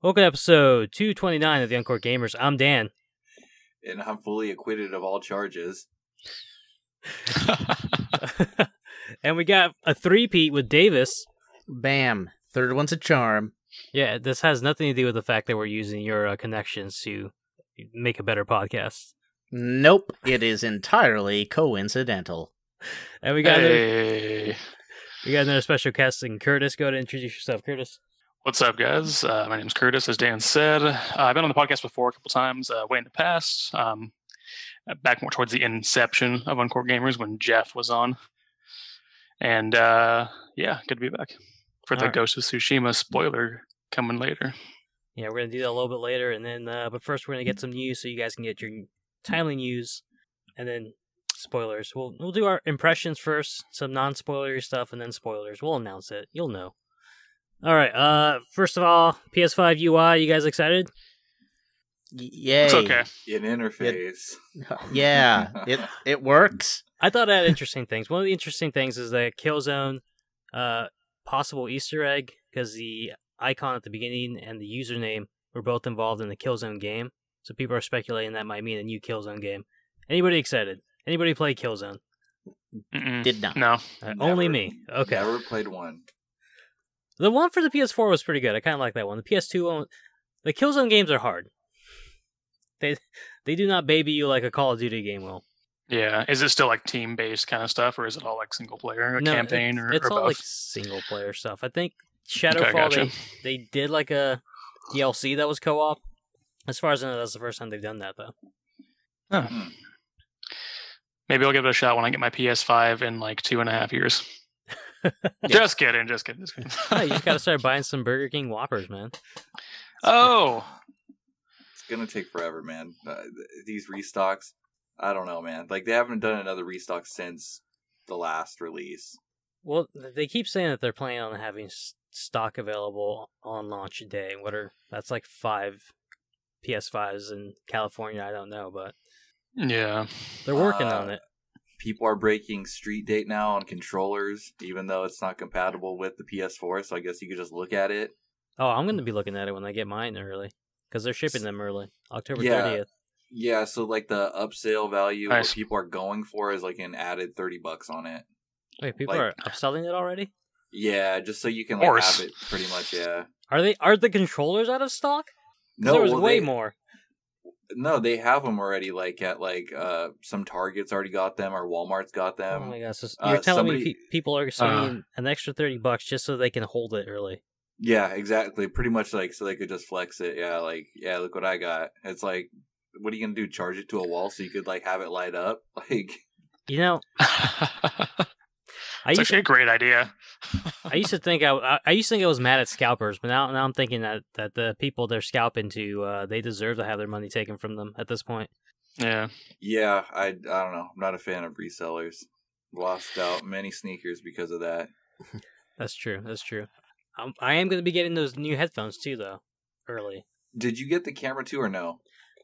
Welcome to episode 229 of the Encore Gamers. I'm Dan. And I'm fully acquitted of all charges. and we got a three-peat with Davis. Bam. Third one's a charm. Yeah, this has nothing to do with the fact that we're using your uh, connections to make a better podcast. Nope. It is entirely coincidental. And we got another, we got another special guest, and Curtis. Go to introduce yourself, Curtis. what's up, guys? Uh, my is Curtis, as Dan said. Uh, I've been on the podcast before a couple times, uh, way in the past. Um, back more towards the inception of Uncore Gamers when Jeff was on, and uh, yeah, good to be back for the Alright. Ghost of Tsushima spoiler coming later. Yeah, we're gonna do that a little bit later, and then uh, but first we're gonna get some news so you guys can get your timely news, and then spoilers. We'll we'll do our impressions first, some non-spoilery stuff, and then spoilers. We'll announce it. You'll know. All right. Uh, first of all, PS5 UI. You guys excited? Y- yay. It's okay. An interface. Yeah. It it works. I thought it had interesting things. One of the interesting things is the Killzone, uh, possible Easter egg because the icon at the beginning and the username were both involved in the Killzone game. So people are speculating that might mean a new Killzone game. Anybody excited? Anybody play Killzone? Mm-mm. Did not. No. Uh, only me. Okay. I've never played one. The one for the PS4 was pretty good. I kind of like that one. The PS2 one, the Killzone games are hard. They they do not baby you like a Call of Duty game will. Yeah. Is it still like team based kind of stuff, or is it all like single player, a No, campaign, it- or, it's or all both? like single player stuff. I think Shadowfall Okay, gotcha. they they did like a DLC that was co-op. As far as I know, that's the first time they've done that though. Huh. Maybe I'll give it a shot when I get my PS5 in like two and a half years. Just kidding, just kidding. Just kidding. No, you just gotta start buying some Burger King Whoppers, man. oh, It's gonna take forever, man. Uh, these restocks, I don't know, man. Like they haven't done another restock since the last release. Well, they keep saying that they're planning on having stock available on launch day. What are that's like five PS5s in California. I don't know, but yeah. they're working Uh, on it. People are breaking Street Date now on controllers, even though it's not compatible with the PS4. So I guess you could just look at it. Oh, I'm gonna be looking at it when I get mine early because they're shipping them early, October Yeah. 30th. Yeah, so like the upsell value Nice. what people are going for is like an added thirty bucks on it. Wait, people Like- are upselling it already? Yeah, just so you can like have it pretty much. Yeah. Are they? Are the controllers out of stock? No, there was well, way they- more. No, they have them already. Like at like uh some Targets already got them, or Walmart's got them. oh my gosh! So uh, you're telling me pe- people are spending an extra thirty bucks just so they can hold it early? yeah, exactly. Pretty much like so they could just flex it. Yeah, like yeah, look what I got. It's like, what are you gonna do? Charge it to a wall so you could like have it light up? Like, You know, I It's used actually a great idea. I used to think I, I I used to think I was mad at scalpers, but now now I'm thinking that that the people they're scalping to uh, they deserve to have their money taken from them at this point. yeah. yeah, I I don't know. I'm not a fan of resellers. Lost out many sneakers because of that. That's true. That's true. Um, I am going to be getting those new headphones too, though. Early. Did you get the camera too or no?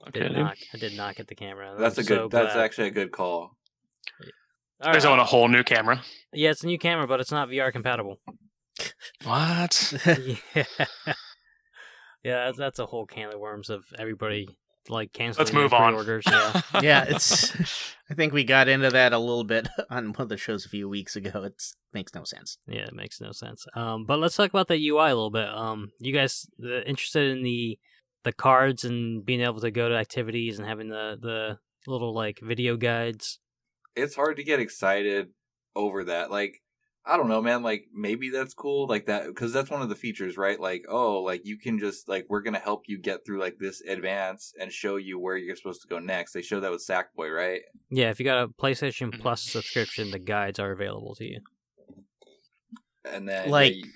I did not. I did not get the camera. That's I'm a good. so that's glad. actually a good call. All There's right. on a whole new camera. Yeah, it's a new camera, but it's not VR compatible. What? yeah. Yeah, that's, that's a whole can of worms of everybody like canceling. Let's move on. pre-orders. Yeah. yeah, it's. I think we got into that a little bit on one of the shows a few weeks ago. It makes no sense. Yeah, it makes no sense. Um, but let's talk about the UI a little bit. Um, you guys uh, interested in the the cards and being able to go to activities and having the the little like video guides? It's hard to get excited over that. Like, I don't know, man. Like, maybe that's cool, like that, because that's one of the features, right? Like, oh, like you can just like we're gonna help you get through like this advance and show you where you're supposed to go next. They show that with Sackboy, right? Yeah, if you got a PlayStation Mhm. Plus subscription, the guides are available to you. And then Like, yeah, you-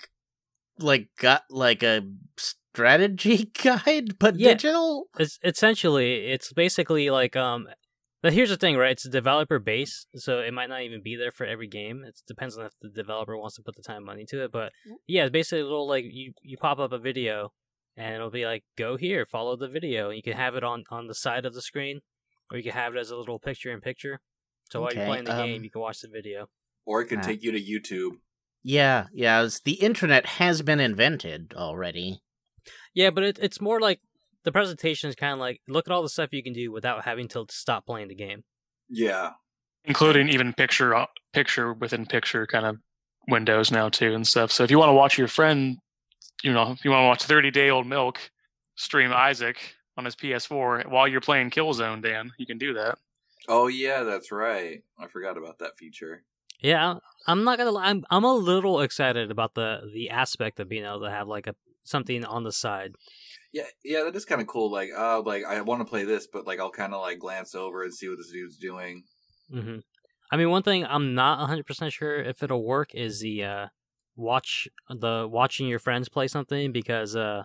like got like a strategy guide, but Yeah. digital. It's essentially it's basically like um. But here's the thing, right? It's a developer base, so it might not even be there for every game. It depends on if the developer wants to put the time and money to it. But yeah, it's basically a little like you you pop up a video, and it'll be like go here, follow the video. And you can have it on on the side of the screen, or you can have it as a little picture in picture. So while you're playing the game, um, you can watch the video. or it can Ah. take you to YouTube. Yeah, yeah. The internet has been invented already. Yeah, but it, it's more like the presentation is kind of like look at all the stuff you can do without having to stop playing the game. Yeah, including even picture uh, picture within picture kind of windows now too and stuff. So if you want to watch your friend, you know, if you want to watch 30 Day Old Milk stream Isaac on his PS4 while you're playing Killzone, Dan, you can do that. Oh yeah, that's right. I forgot about that feature. Yeah, I'm not gonna. lie, I'm I'm a little excited about the the aspect of being able to have like a something on the side. Yeah, yeah, that is kind of cool. Like, uh, like I want to play this, but like I'll kind of like glance over and see what this dude's doing. hmm I mean, one thing I'm not 100 percent sure if it'll work is the uh, watch the watching your friends play something because uh,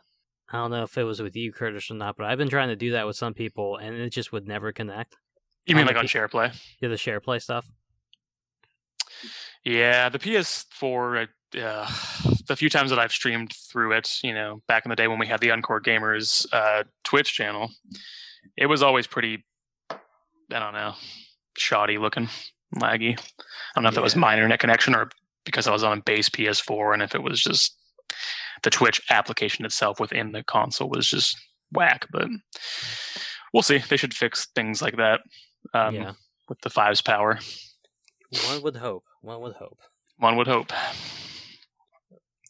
I don't know if it was with you, Curtis, or not, but I've been trying to do that with some people and it just would never connect. You mean On like on P- share play? Yeah, the share play stuff. Yeah, the PS4. Uh, the few times that I've streamed through it, you know, back in the day when we had the Uncore Gamers uh, Twitch channel, it was always pretty. I don't know, shoddy looking, laggy. I don't know if that was my internet connection or because I was on a base PS4, and if it was just the Twitch application itself within the console was just whack. But we'll see. They should fix things like that um, yeah, with the five's power. one would hope. One would hope. One would hope.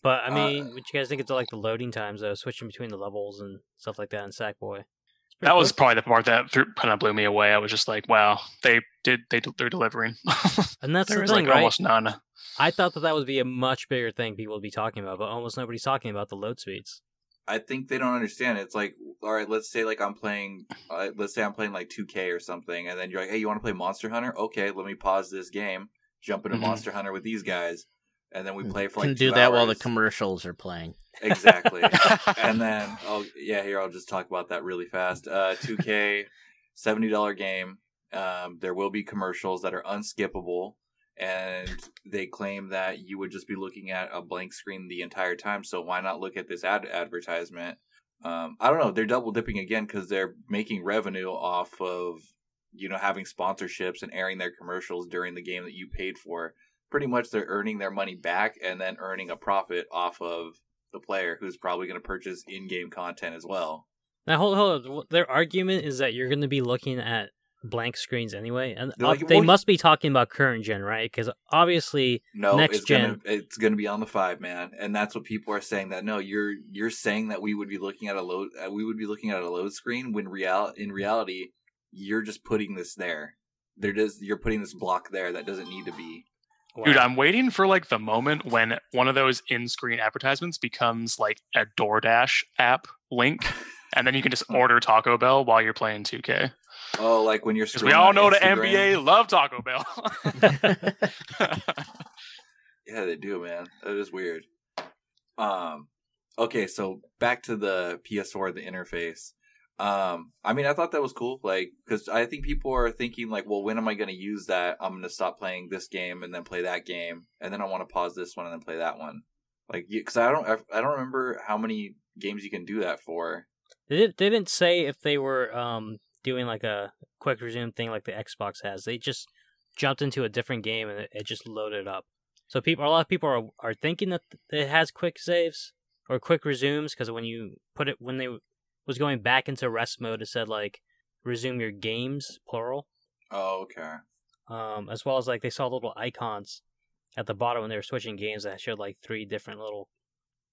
But I Uh, mean, what you guys think it's like the loading times though, switching between the levels and stuff like that in Sackboy? It's pretty That was probably the part that threw, kind of blew me away. I was just like, "Wow, they did they they're delivering." and that's there the was thing, like right? almost none. I thought that that would be a much bigger thing people would be talking about, but almost nobody's talking about the load speeds. I think they don't understand. It's like, all right, let's say like I'm playing, uh, let's say I'm playing like 2K or something, and then you're like, hey, you want to play Monster Hunter? Okay, let me pause this game, jump into Mhm. Monster Hunter with these guys, and then we play for like Can do two that while the commercials are playing. exactly. and then oh yeah here i'll just talk about that really fast. Uh 2k $70 game. Um there will be commercials that are unskippable and they claim that you would just be looking at a blank screen the entire time so why not look at this ad advertisement? Um i don't know they're double dipping again because they're making revenue off of you know having sponsorships and airing their commercials during the game that you paid for pretty much they're earning their money back and then earning a profit off of the player who's probably going to purchase in-game content as well. Now, hold, hold. on. Their argument is that you're going to be looking at blank screens anyway, and like, they well, must be talking about current gen, right? Because obviously, No, Next it's gonna gen. it's gonna be on the five man, and that's what people are saying. That no, you're you're saying that we would be looking at a load uh, we would be looking at a load screen when real in reality you're just putting this there. There does you're putting this block there that doesn't need to be. Dude. I'm waiting for like the moment when one of those in-screen advertisements becomes like a DoorDash app link, and then you can just order Taco Bell while you're playing 2K. Oh, like when you're Because we all on know the NBA love Taco Bell. Yeah, they do, man. That is weird. Um, okay, so back to the PS4, the interface. Um, I mean, I thought that was cool, like, because I think people are thinking, like, well, when am I going to use that? I'm going to stop playing this game and then play that game, and then I want to pause this one and then play that one, like, because I don't, I, don't remember how many games you can do that for. they, did, they didn't say if they were um doing like a quick resume thing like the Xbox has. They just jumped into a different game and it just loaded up. So people, a lot of people are are thinking that it has quick saves or quick resumes because when you put it when they was going back into rest mode, it said like resume your games plural. Oh, okay. um, as well as like they saw little icons at the bottom when they were switching games that showed like three different little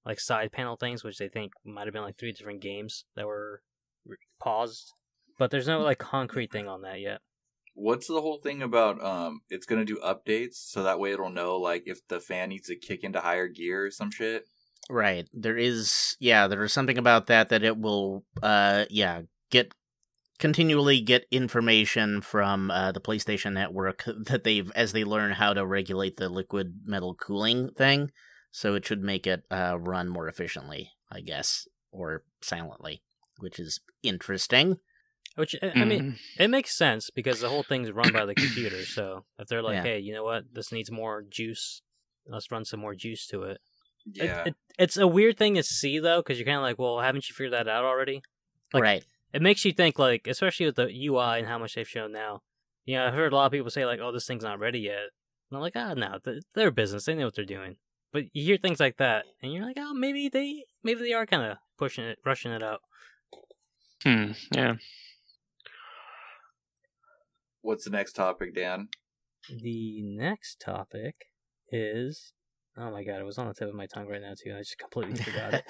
like side panel things, which they think might have been like three different games that were paused. But there's no like concrete thing on that yet. What's the whole thing about? Um, it's going to do updates so that way it'll know, like, if the fan needs to kick into higher gear or some shit. Right. There is yeah, there is something about that that it will uh yeah, get continually get information from uh, the PlayStation network that they've as they learn how to regulate the liquid metal cooling thing, so it should make it uh run more efficiently, I guess, or silently, which is interesting. Which I I mean, Mhm. it makes sense because the whole thing's run by the computer. So if they're like, Yeah. "Hey, you know what? This needs more juice. Let's run some more juice to it." It- Yeah. it, it's a weird thing to see though, because you're kind of like, "Well, haven't you figured that out already?" Like, right. it makes you think like especially with the UI and how much they've shown now. You know, I've heard a lot of people say like, "Oh, this thing's not ready yet." And I'm like, ah, no, th- they're a business. They know what they're doing. But you hear things like that, and you're like, oh, maybe they, maybe they are kind of pushing it, rushing it out. Hmm. Yeah. What's the next topic, Dan? The next topic is, oh my god, it was on the tip of my tongue right now too. I just completely forgot it.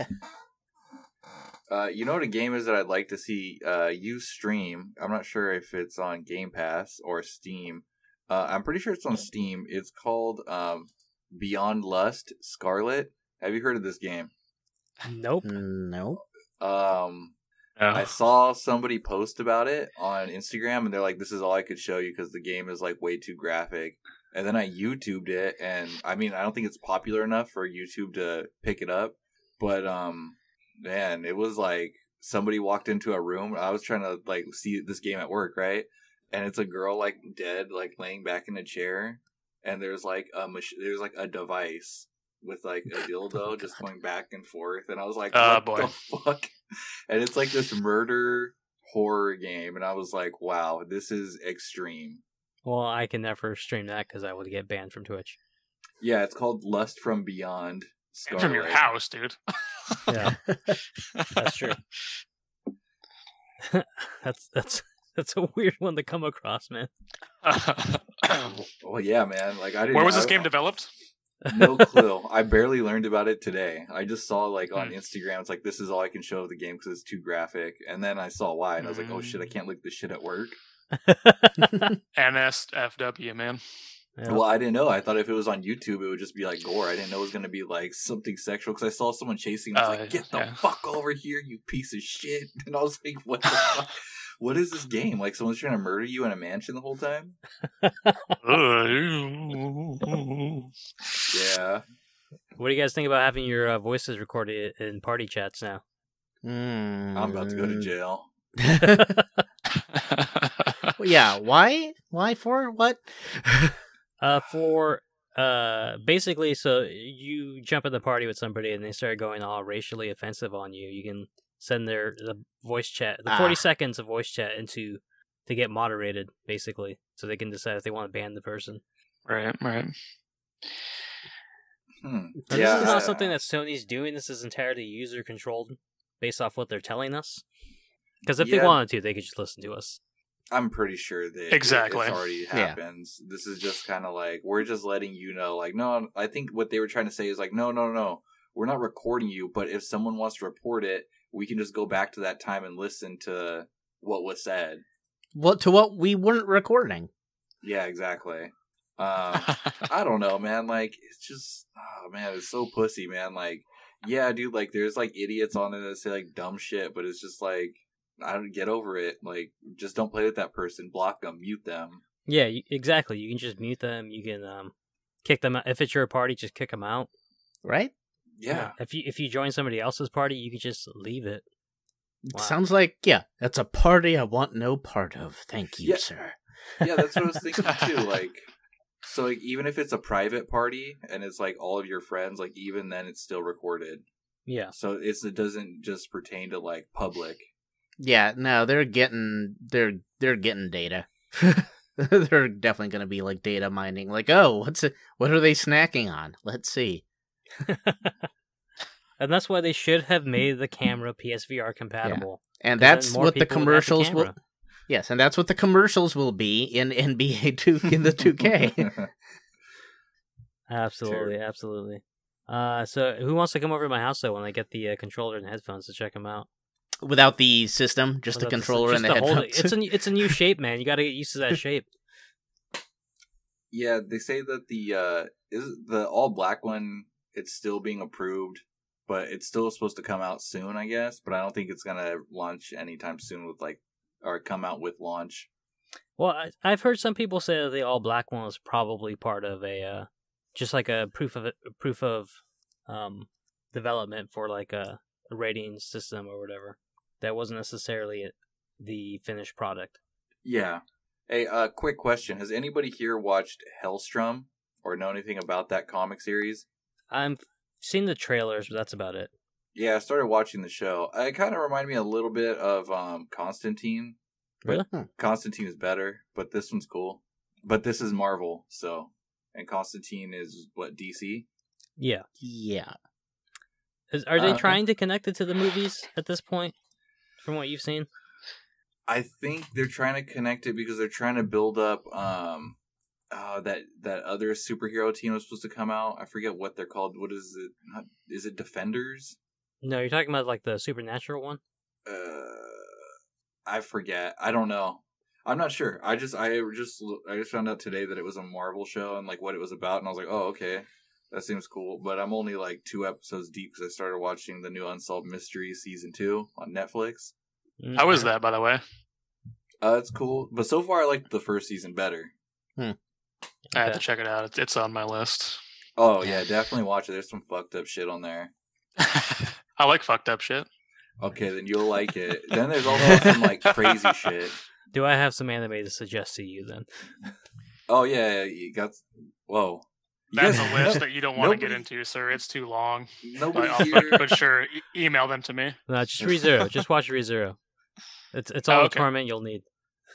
Uh, you know what a game is that I'd like to see uh, you stream? I'm not sure if it's on Game Pass or Steam. Uh, I'm pretty sure it's on Steam. It's called um, Beyond Lust Scarlet. Have you heard of this game? Nope. Nope. Um, Oh. I saw somebody post about it on Instagram, and they're like, "This is all I could show you because the game is like way too graphic." And then I YouTubed it, and I mean, I don't think it's popular enough for YouTube to pick it up, but um, man, it was like somebody walked into a room. I was trying to like see this game at work, right? And it's a girl like dead, like laying back in a chair, and there's like a mach- there's like a device with like a dildo just going back and forth, and I was like, Oh, "What boy. the fuck?" And it's like this murder horror game, and I was like, "Wow, this is extreme." Well, I can never stream that because I would get banned from Twitch. Yeah, it's called Lust from Beyond. And from your house, dude. Yeah, that's true. that's that's that's a weird one to come across, man. Well, yeah, man. Like I didn't. Where was this I- game developed? no clue. I barely learned about it today. I just saw like on Hmm. Instagram, it's like this is all I can show of the game because it's too graphic. And then I saw why, and I was like, oh shit, I can't look this shit at work. NSFW, man. Yeah. Well, I didn't know. I thought if it was on YouTube, it would just be like gore. I didn't know it was gonna be like something sexual because I saw someone chasing. I was Oh, like, get the yeah. fuck over here, you piece of shit! And I was like, what the fuck? What is this game? Like someone's trying to murder you in a mansion the whole time? Yeah. What do you guys think about having your uh, voices recorded in party chats now? Mm. I'm about to go to jail. Well, yeah. Why? Why for what? Uh, for uh, basically, so you jump in the party with somebody and they start going all racially offensive on you. You can send their the voice chat, the forty Ah. seconds of voice chat into to get moderated, basically, so they can decide if they want to ban the person. right, right. Hmm. And yeah. this is not something that Sony's doing. This is entirely user controlled, based off what they're telling us. Because if they wanted to, they could just listen to us. I'm pretty sure that Exactly. it already happens. This is just kind of like we're just letting you know, like, no, I think what they were trying to say is like, no, no, no, we're not recording you, but if someone wants to report it, we can just go back to that time and listen to what was said. What to what we weren't recording? Yeah, exactly. Um, I don't know, man. Like, it's just, oh man, it's so pussy, man. Like, yeah, dude. Like, there's like idiots on there that say like dumb shit, but it's just like, I don't get over it. Like, just don't play with that person. Block them, mute them. Yeah, you, exactly. You can just mute them. You can um, kick them out. If it's your party, just kick them out. Right? Yeah. If you if you join somebody else's party, you can just leave it. Wow. Sounds like yeah. That's a party I want no part of. Thank you, Yeah. sir. yeah, that's what I was thinking too. Like, so like, even if it's a private party and it's like all of your friends, like even then it's still recorded. Yeah. So it's it doesn't just pertain to like public. Yeah, no, they're getting they're they're getting data. they're definitely going to be like data mining. Like, oh, what's it? What are they snacking on? Let's see. and that's why they should have made the camera PSVR compatible. And 'Cause then that's what the people would have the commercials will. Yes, and that's what the commercials will be in NBA two in the two K. Absolutely, absolutely. Uh, so who wants to come over to my house though when I get the uh, controller and headphones to check them out? Without the system, just the Without controller just and the to hold headphones. it. It's a it's a new shape, man. You got to get used to that shape. yeah, they say that the uh is the all black one. It's still being approved, but it's still supposed to come out soon, I guess. But I don't think it's gonna launch anytime soon with like or come out with launch. Well, I, I've heard some people say that the all black one was probably part of a uh, just like a proof of proof of um, development for like a, a rating system or whatever. That wasn't necessarily the finished product. Yeah. Hey, uh, quick question: Has anybody here watched Helstrom or know anything about that comic series? I'm seen the trailers, but that's about it. Yeah, I started watching the show. It kind of reminded me a little bit of um, Constantine. But Really? Hmm. Constantine is better, but this one's cool. But this is Marvel, so and Constantine is what DC. Yeah. Yeah. Is, are they Uh, trying to connect it to the movies at this point? From what you've seen, I think they're trying to connect it because they're trying to build up um uh that that other superhero team was supposed to come out. I forget what they're called. What is it? Not, is it Defenders? no, you're talking about like the supernatural one. Uh I forget. I don't know. I'm not sure. I just I just I just found out today that it was a Marvel show and like what it was about and I was like, "Oh, okay. That seems cool." But I'm only like 2 episodes deep cuz I started watching the new Unsolved Mysteries season 2 on Netflix. Mm, How is that, by the way? Uh it's cool, but so far I like the first season better. I have Okay. to check it out. It's, it's on my list. Oh yeah, definitely watch it. There's some fucked up shit on there. I like fucked up shit. Okay, then you'll like it. then there's also some like crazy shit. Do I have some anime to suggest to you then? Oh yeah, you got. Whoa, You That's a list that you don't want to get into, sir. It's too long. Nobody But, here. but, but sure, e- email them to me. No, just ReZero. just watch ReZero. It's it's all Oh, the torment you'll need.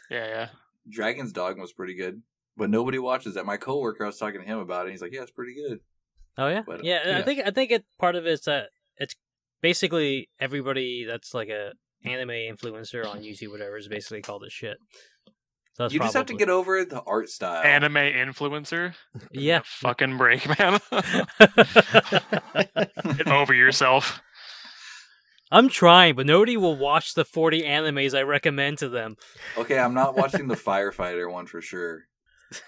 Yeah, yeah. Dragon's Dogma was pretty good, but nobody watches that. My coworker, I was talking to him about it. And he's like, "Yeah, it's pretty good." Oh yeah, But, uh, yeah. yeah. I think I think it part of it's that it's basically everybody that's like a anime influencer on YouTube, whatever, is basically called a shit. So that's you just have to get over the art style. Anime influencer. yeah. Fucking break, man. Get over yourself. I'm trying, but nobody will watch the 40 animes I recommend to them. okay, I'm not watching the firefighter one for sure.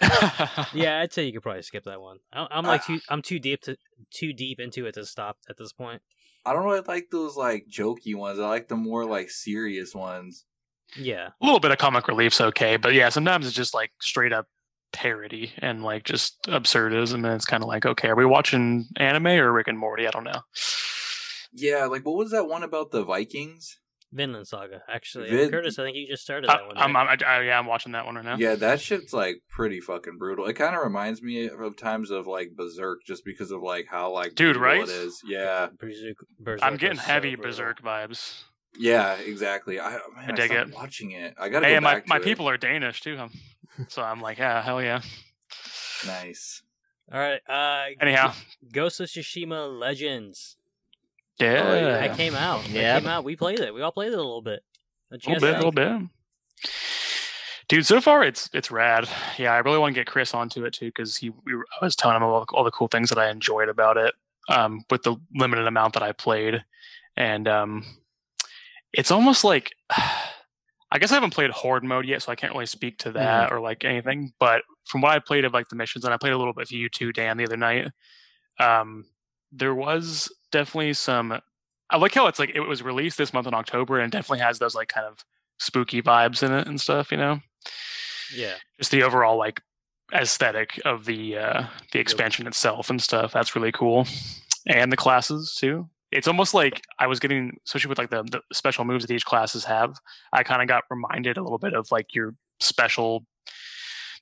Yeah, I'd say you could probably skip that one. I- I'm like too I'm too deep to too deep into it to stop at this point. I don't really like those like jokey ones. I like the more like serious ones. Yeah, a little bit of comic relief's okay, but yeah, sometimes it's just like straight up parody and like just absurdism, and it's kind of like, okay, are we watching anime or Rick and Morty? I don't know. Yeah, like what was that one about the Vikings? Vinland Saga. Actually, Vin- Curtis, I think you just started I, that one. I'm. I'm, I, yeah, I'm watching that one right now. Yeah, that shit's like pretty fucking brutal. It kind of reminds me of times of like Berserk, just because of like how like Dude, right? It is. Yeah, Berserk, Berserk I'm getting heavy brutal. Berserk vibes. Yeah, exactly. I man, I I, dig stopped it. watching it. I gotta Hey, go my, back. my it. people are Danish too, huh? so I'm like, yeah, hell yeah. nice. All right. Uh, Anyhow, Ghost of Tsushima Legends. yeah, Oh, yeah. That came out. That came out. We played it. We all played it a little bit. A little bit, a little bit. Dude, so far it's it's rad. Yeah, I really want to get Chris onto it too because he we were, I was telling him all, all the cool things that I enjoyed about it um, with the limited amount that I played, and um, it's almost like I guess I haven't played Horde mode yet, so I can't really speak to that or like anything. But from what I played of like the missions, and I played a little bit for you too, Dan, the other night, um, there was definitely some. I like how it's like it was released this month in October, and definitely has those like kind of spooky vibes in it and stuff. You know, Yeah. just the overall like aesthetic of the uh the expansion itself and stuff. That's really cool, and the classes too. It's almost like I was getting, especially with like the, the special moves that each classes have. I kind of got reminded a little bit of like your special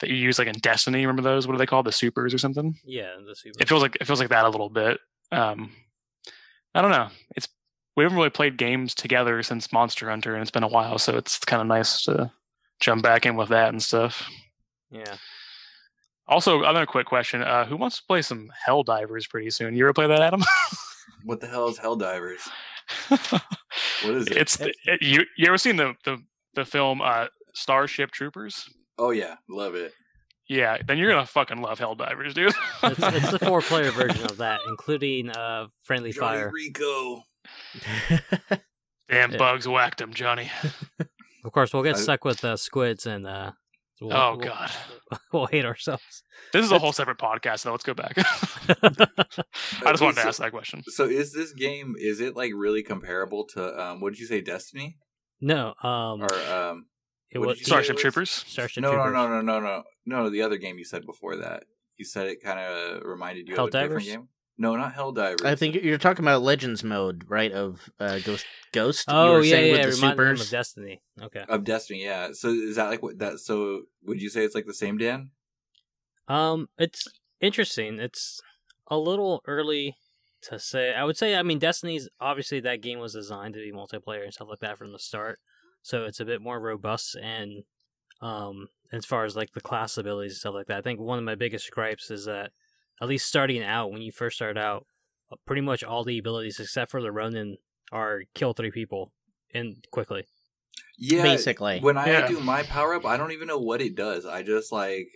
that you use like in Destiny. Remember those? What are they called? The supers or something? Yeah. The super. it feels like it feels like that a little bit. Um, I don't know. It's we haven't really played games together since Monster Hunter, and it's been a while, so it's kind of nice to jump back in with that and stuff. yeah. Also, another quick question: uh, Who wants to play some Helldivers pretty soon? You ever play that, Adam? What the hell is Helldivers? What is it? it's it, you. You ever seen the the the film uh, Starship Troopers? oh yeah, love it. Yeah, then you're gonna fucking love Helldivers, dude. It's, it's the four player version of that, including uh, Friendly Johnny Fire. Rico. Damn Yeah. bugs whacked him, Johnny. Of course, we'll get I- stuck with uh, squids and. Uh, we'll, Oh we'll- god, We'll hate ourselves. this is a whole separate podcast. though. let's go back. I just wanted to ask that question. So is this game? Is it like really comparable to um? What did you say, Destiny no, um, or um? it was did you say it Starship was? Troopers. Starship No, no, Troopers. no, no, no, no, no. The other game you said before that. You said it kind of reminded you of a different game. No, not Helldivers. I think you're talking about Legends mode, right? Of uh, Ghost. Ghost. you Oh were yeah, saying yeah. with the Remind them supers. of Destiny. Okay. of Destiny. Yeah. So is that like what that? So would you say it's like the same, Dan? Um, it's interesting. It's a little early to say. I would say, I mean, Destiny's obviously that game was designed to be multiplayer and stuff like that from the start, so it's a bit more robust and um as far as like the class abilities and stuff like that. I think one of my biggest gripes is that at least starting out when you first start out, uh, pretty much all the abilities except for the Ronin are kill three people and quickly. Yeah, Basically. when I Yeah. do my power up, I don't even know what it does. I just like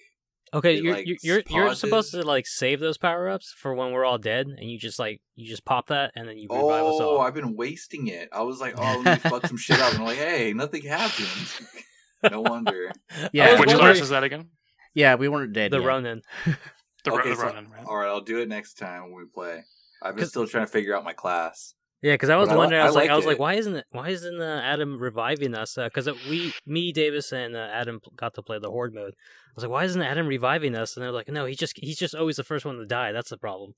Okay, you're like, you're you're, you're supposed to like save those power ups for when we're all dead, and you just like you just pop that and then you revive us oh, all. I've been wasting it. I was like, oh, let me fuck some shit up, and I'm like, hey, nothing happened. no wonder. Yeah, Which wondering- class is that again? yeah, we weren't dead the yet. Ronin. The, Okay, the so- Ronin, right? All right, I'll do it next time when we play. I've been 'Cause- still trying to figure out my class. Yeah, because I was But wondering. I I was like, I like was like, why isn't it? Why isn't uh, Adam reviving us? Because we, me, Davis, and uh, Adam got to play the horde mode. I was like, why isn't Adam reviving us? And they're like, no, he just he's just always the first one to die. That's the problem.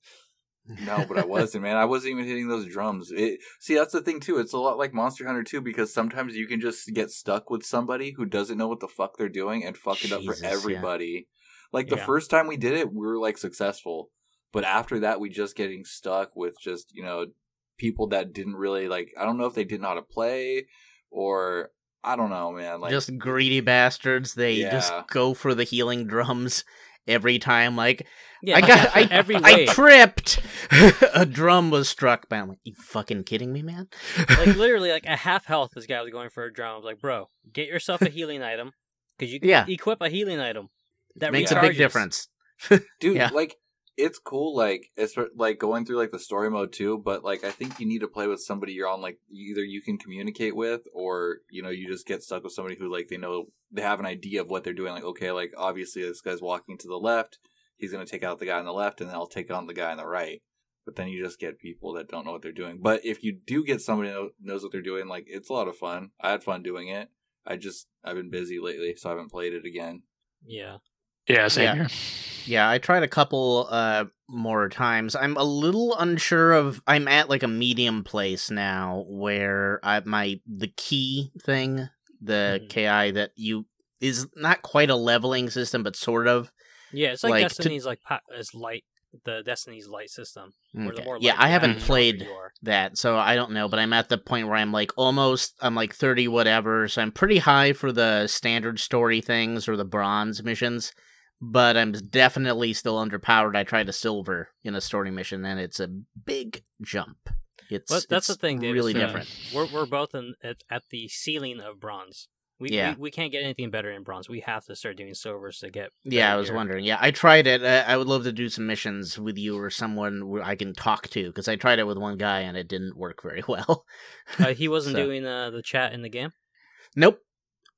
No, but I wasn't, man. I wasn't even hitting those drums. It, see, that's the thing too. It's a lot like Monster Hunter 2 because sometimes you can just get stuck with somebody who doesn't know what the fuck they're doing and fuck it up Jesus, for yeah. everybody. Like the Yeah. first time we did it, we were like successful, but after that, we just getting stuck with just you know people that didn't really like. I don't know if they didn't know how to play or I don't know, man. Like just greedy bastards. They just go for the healing drums every time. Like Yeah, I got, I, every I wave. tripped. a drum was struck. by. I'm like, you fucking kidding me, man? like literally, like a half health. This guy was going for a drum. I was like, bro, get yourself a healing item because you can Yeah. equip a healing item that Makes recharges. a big difference. dude Yeah. like it's cool like it's like going through like the story mode too but like i think you need to play with somebody you're on like either you can communicate with or you know you just get stuck with somebody who like they know they have an idea of what they're doing like okay like obviously this guy's walking to the left he's going to take out the guy on the left and then i'll take on the guy on the right but then you just get people that don't know what they're doing but if you do get somebody that knows what they're doing like it's a lot of fun i had fun doing it i just i've been busy lately so i haven't played it again Yeah, Yeah, same Yeah. here. Yeah, I tried a couple uh more times. I'm a little unsure of I'm at like a medium place now where I my the key thing, the Mhm. KI that you is not quite a leveling system but sort of. yeah. It's like, Like, to- Destiny's like pa- is light. The Destiny's light system. Okay. more Yeah, I haven't have, played that, so I don't know, but I'm at the point where I'm like almost I'm like 30 whatever, so I'm pretty high for the standard story things or the bronze missions, but I'm definitely still underpowered. I tried a silver in a story mission and it's a big jump. It's But that's the thing, Davis, really uh, different. We're we're both in, at, at the ceiling of bronze. We, Yeah. we we can't get anything better in bronze. We have to start doing silvers to get. Yeah, I was wondering. Yeah, I tried it. Uh, I would love to do some missions with you or someone I can talk to because I tried it with one guy and it didn't work very well. Uh, he wasn't So- doing uh, the chat in the game. Nope.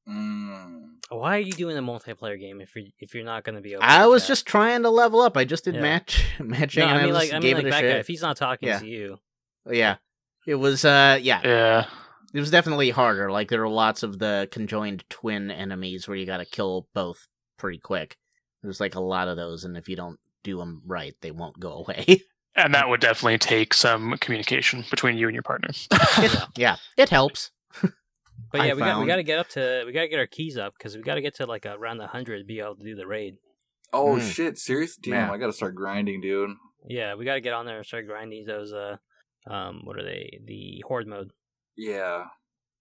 Mm. Why are you doing a multiplayer game if you're if you're not going to be? Able I was chat? just trying to level up. I just did Yeah. match matching. No, and I mean was- like I mean like it a that shit. guy. If he's not talking Yeah. to you, Yeah. It was uh yeah. Yeah. It was definitely harder. Like there are lots of the conjoined twin enemies where you got to kill both pretty quick. There's like a lot of those and if you don't do them right, they won't go away. And that would definitely take some communication between you and your partner. It- yeah, it helps. But I yeah, we got we got to get up to we got to get our keys up because we got to get to like around the hundred to be able to do the raid. oh Mm. shit serious damn Yeah. i gotta start grinding dude Yeah, we got to get on there and start grinding those. Uh, um, what are they? The horde mode. yeah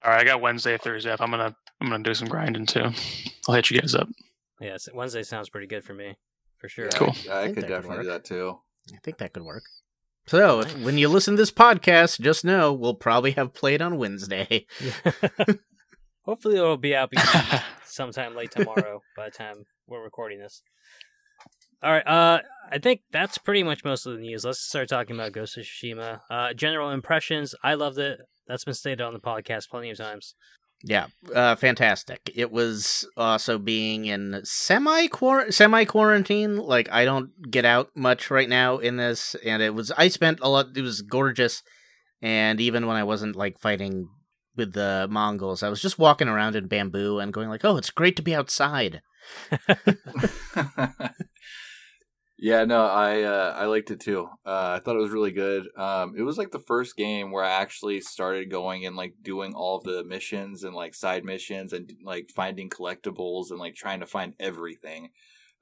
All right, I got Wednesday, Thursday. Up. I'm gonna I'm gonna do some grinding too. I'll hit you guys up. Yeah, Wednesday sounds pretty good for me, for sure. Yeah, Cool. I, I think could that could definitely do that too. I think that could work. So, if, when you listen to this podcast, just know we'll probably have played on Wednesday. Hopefully, it'll be out sometime late tomorrow by the time we're recording this. All right, uh, I think that's pretty much most of the news. Let's start talking about Ghost of Tsushima. Uh, general impressions. I loved it. That's been stated on the podcast plenty of times. Yeah, uh, fantastic. It was also being in semi semi quarantine. Like I don't get out much right now in this, and it was I spent a lot. It was gorgeous, and even when I wasn't like fighting with the Mongols, I was just walking around in bamboo and going like, "Oh, it's great to be outside." yeah, no, I uh, I liked it too. Uh, I thought it was really good. Um, it was like the first game where I actually started going and like doing all the missions and like side missions and like finding collectibles and like trying to find everything.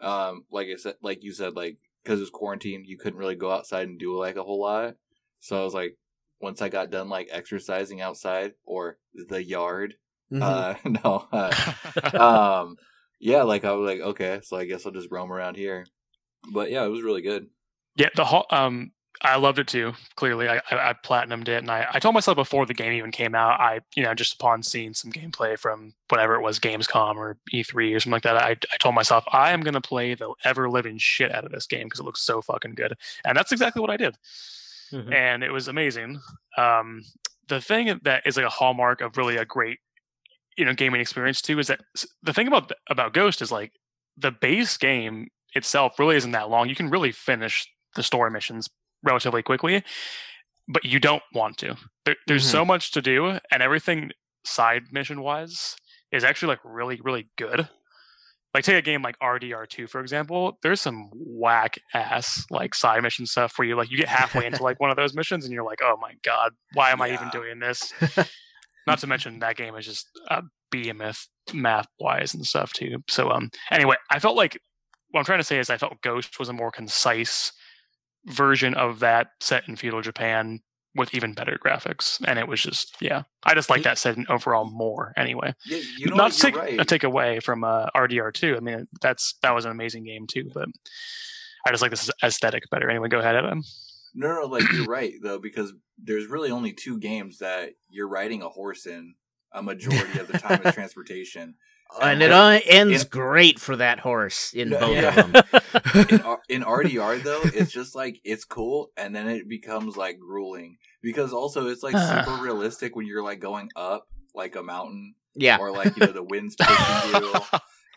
Um, like I said, like you said, like because it was quarantine, you couldn't really go outside and do like a whole lot. So I was like, once I got done like exercising outside or the yard, Mhm. uh, no, uh, um yeah, like I was like, okay, so I guess I'll just roam around here. But yeah, it was really good. Yeah, the whole um I loved it too. Clearly, I, I, I platinumed it, and I, I told myself before the game even came out, I you know just upon seeing some gameplay from whatever it was, Gamescom or E3 or something like that, I, I told myself I am gonna play the ever living shit out of this game because it looks so fucking good, and that's exactly what I did, Mhm. and it was amazing. Um, the thing that is like a hallmark of really a great you know gaming experience too is that the thing about about Ghost is like the base game itself really isn't that long. You can really finish the story missions relatively quickly, but you don't want to. There, there's Mhm. so much to do, and everything side mission wise is actually like really, really good. Like take a game like RDR2 for example. There's some whack ass like side mission stuff where you like you get halfway into like one of those missions and you're like, oh my god, why am I even doing this? Not to mention that game is just a behemoth math wise and stuff too. So um anyway, I felt like what I'm trying to say is I felt Ghost was a more concise version of that set in feudal Japan with even better graphics. And it was just yeah. I just like that setting overall more anyway. Yeah, you know Not to take right. take away from uh, RDR two. I mean that's that was an amazing game too, but I just like this aesthetic better. Anyway, go ahead, Adam. No, no, like you're right though, because there's really only two games that you're riding a horse in a majority of the time as transportation. And it uh, ends in- great for that horse in No, both yeah. of them. In, R- in RDR though, it's just like it's cool, and then it becomes like grueling because also it's like super realistic when you're like going up like a mountain yeah. or like you know the wind's pushing you.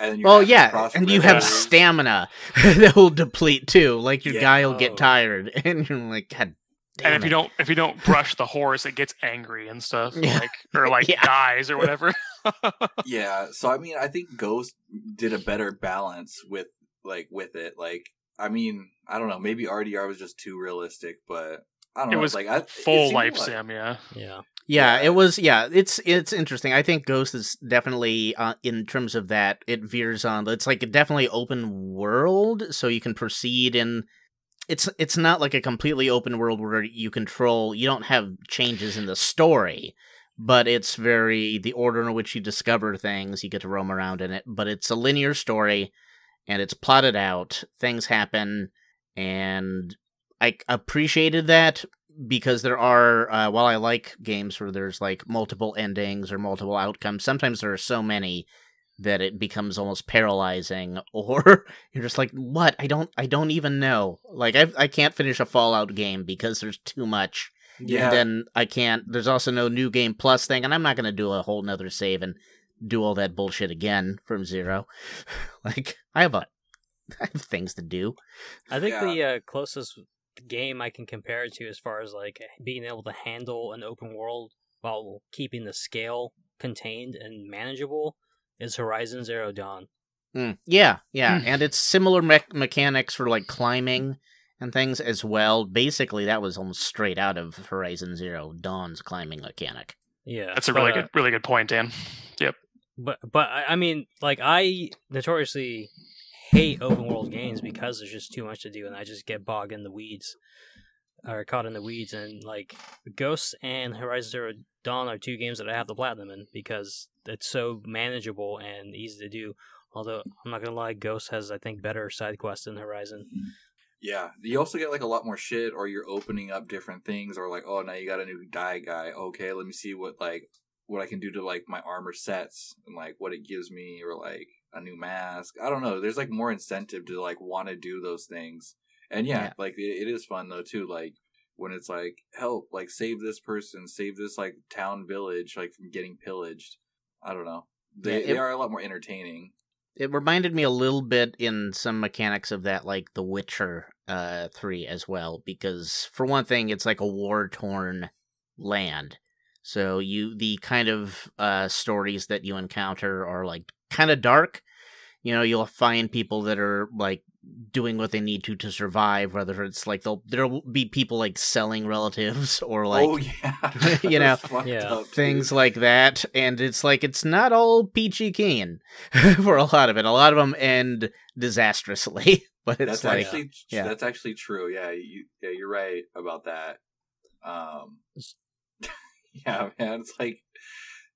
And then you're Oh yeah, and you have rivers. stamina that will deplete too. Like your Yeah. guy will Oh. get tired, and you're like, God damn and if you don't if you don't brush the horse, it gets angry and stuff, Yeah. like or like Yeah. dies or whatever. Yeah, so I mean, I think Ghost did a better balance with like with it. Like, I mean, I don't know, maybe RDR was just too realistic, but I don't know. It know. was like I, Full seemed life like- sim, yeah. yeah. Yeah, Yeah. it was. Yeah, it's it's interesting. I think Ghost is definitely uh, in terms of that. It veers on. It's like a definitely open world, so you can proceed in. It's it's not like a completely open world where you control. You don't have changes in the story, but it's very the order in which you discover things. You get to roam around in it, but it's a linear story, and it's plotted out. Things happen, and I appreciated that because there are uh, while I like games where there's like multiple endings or multiple outcomes, sometimes there are so many that it becomes almost paralyzing or you're just like what I don't I don't even know like I I can't finish a Fallout game because there's too much Yeah, and then I can't there's also no new game plus thing and I'm not going to do a whole nother save and do all that bullshit again from zero like I have a I have things to do I think Yeah. the uh, closest game I can compare it to, as far as like being able to handle an open world while keeping the scale contained and manageable, is Horizon Zero Dawn. Mm, yeah, yeah, Hmm. and it's similar me- mechanics for like climbing and things as well. Basically, that was almost straight out of Horizon Zero Dawn's climbing mechanic. Yeah, That's a but, really uh, good really good point, Dan. Yep. But but I I mean, like I notoriously hate open world games because there's just too much to do, and I just get bogged in the weeds, or caught in the weeds. And like Ghosts and Horizon Zero Dawn are two games that I have the platinum in because it's so manageable and easy to do. Although I'm not gonna lie, Ghost has I think better side quests than Horizon. Yeah. You also get like a lot more shit, or you're opening up different things, or like, oh, now you got a new dye guy. Okay, let me see what like what I can do to like my armor sets and like what it gives me, or like a new mask. I don't know. There's like more incentive to like want to do those things, and yeah, Yeah. like it, it is fun though too. Like when it's like help, like save this person, save this like town village, like from getting pillaged. I don't know. They Yeah, it- they are a lot more entertaining. It reminded me a little bit in some mechanics of that, like The Witcher uh, 3 as well, because for one thing, it's like a war torn land. So you the kind of uh, stories that you encounter are like kind of dark. You know, you'll find people that are like doing what they need to to survive. Whether it's like they'll there'll be people like selling relatives or like oh yeah, you know, yeah, up, things like that and it's like it's not all peachy keen for a lot of it a lot of them end disastrously but it's that's like actually yeah. that's actually true. Yeah, you yeah, you're right about that. Um, yeah, man, it's like the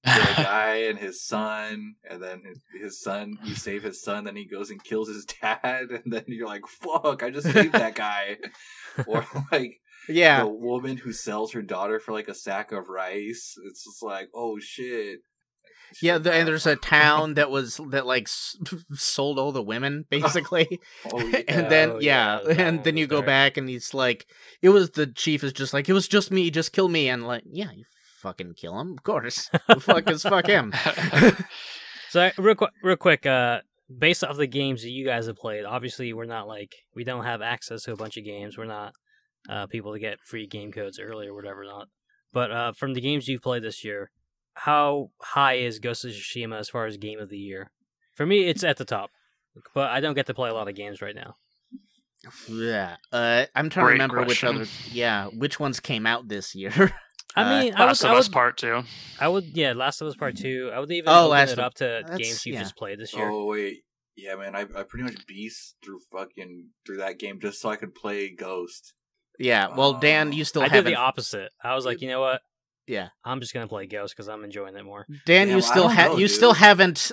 guy and his son, and then his, his son, you save his son, then he goes and kills his dad, and then you're like, "Fuck! I just saved that guy." or like Yeah. the woman who sells her daughter for like a sack of rice. It's just like, oh shit. Shit Yeah, the, and there's a town that was that like s- sold all the women basically, Oh, yeah. and then Oh, yeah, yeah, and then you go there. back and he's like, it was the chief is just like, it was just me, just kill me, and like, yeah, you fucking kill him, of course, fuck is fuck him. So real quick, real quick, uh, based off the games that you guys have played, obviously we're not like we don't have access to a bunch of games. We're not uh, people to get free game codes early or whatever not. But uh, from the games you've played this year, how high is Ghost of Tsushima as far as game of the year? For me, it's at the top, but I don't get to play a lot of games right now. Yeah, uh, I'm trying Great to remember which other, yeah, which ones came out this year. I Uh, mean, I would, Last of I Us would, Part Two. I would, yeah, Last of Us Part Two. I would even Oh, open Last it of- up to games you've yeah. just played this year. Oh wait, yeah, man. I I pretty much beast through fucking through that game just so I could play Ghost. yeah, well, Dan, you still I did haven't. the opposite. I was like, you know what? yeah, I'm just gonna play Ghost because I'm enjoying it more. Dan, Damn, you I still don't ha- know, you dude. still haven't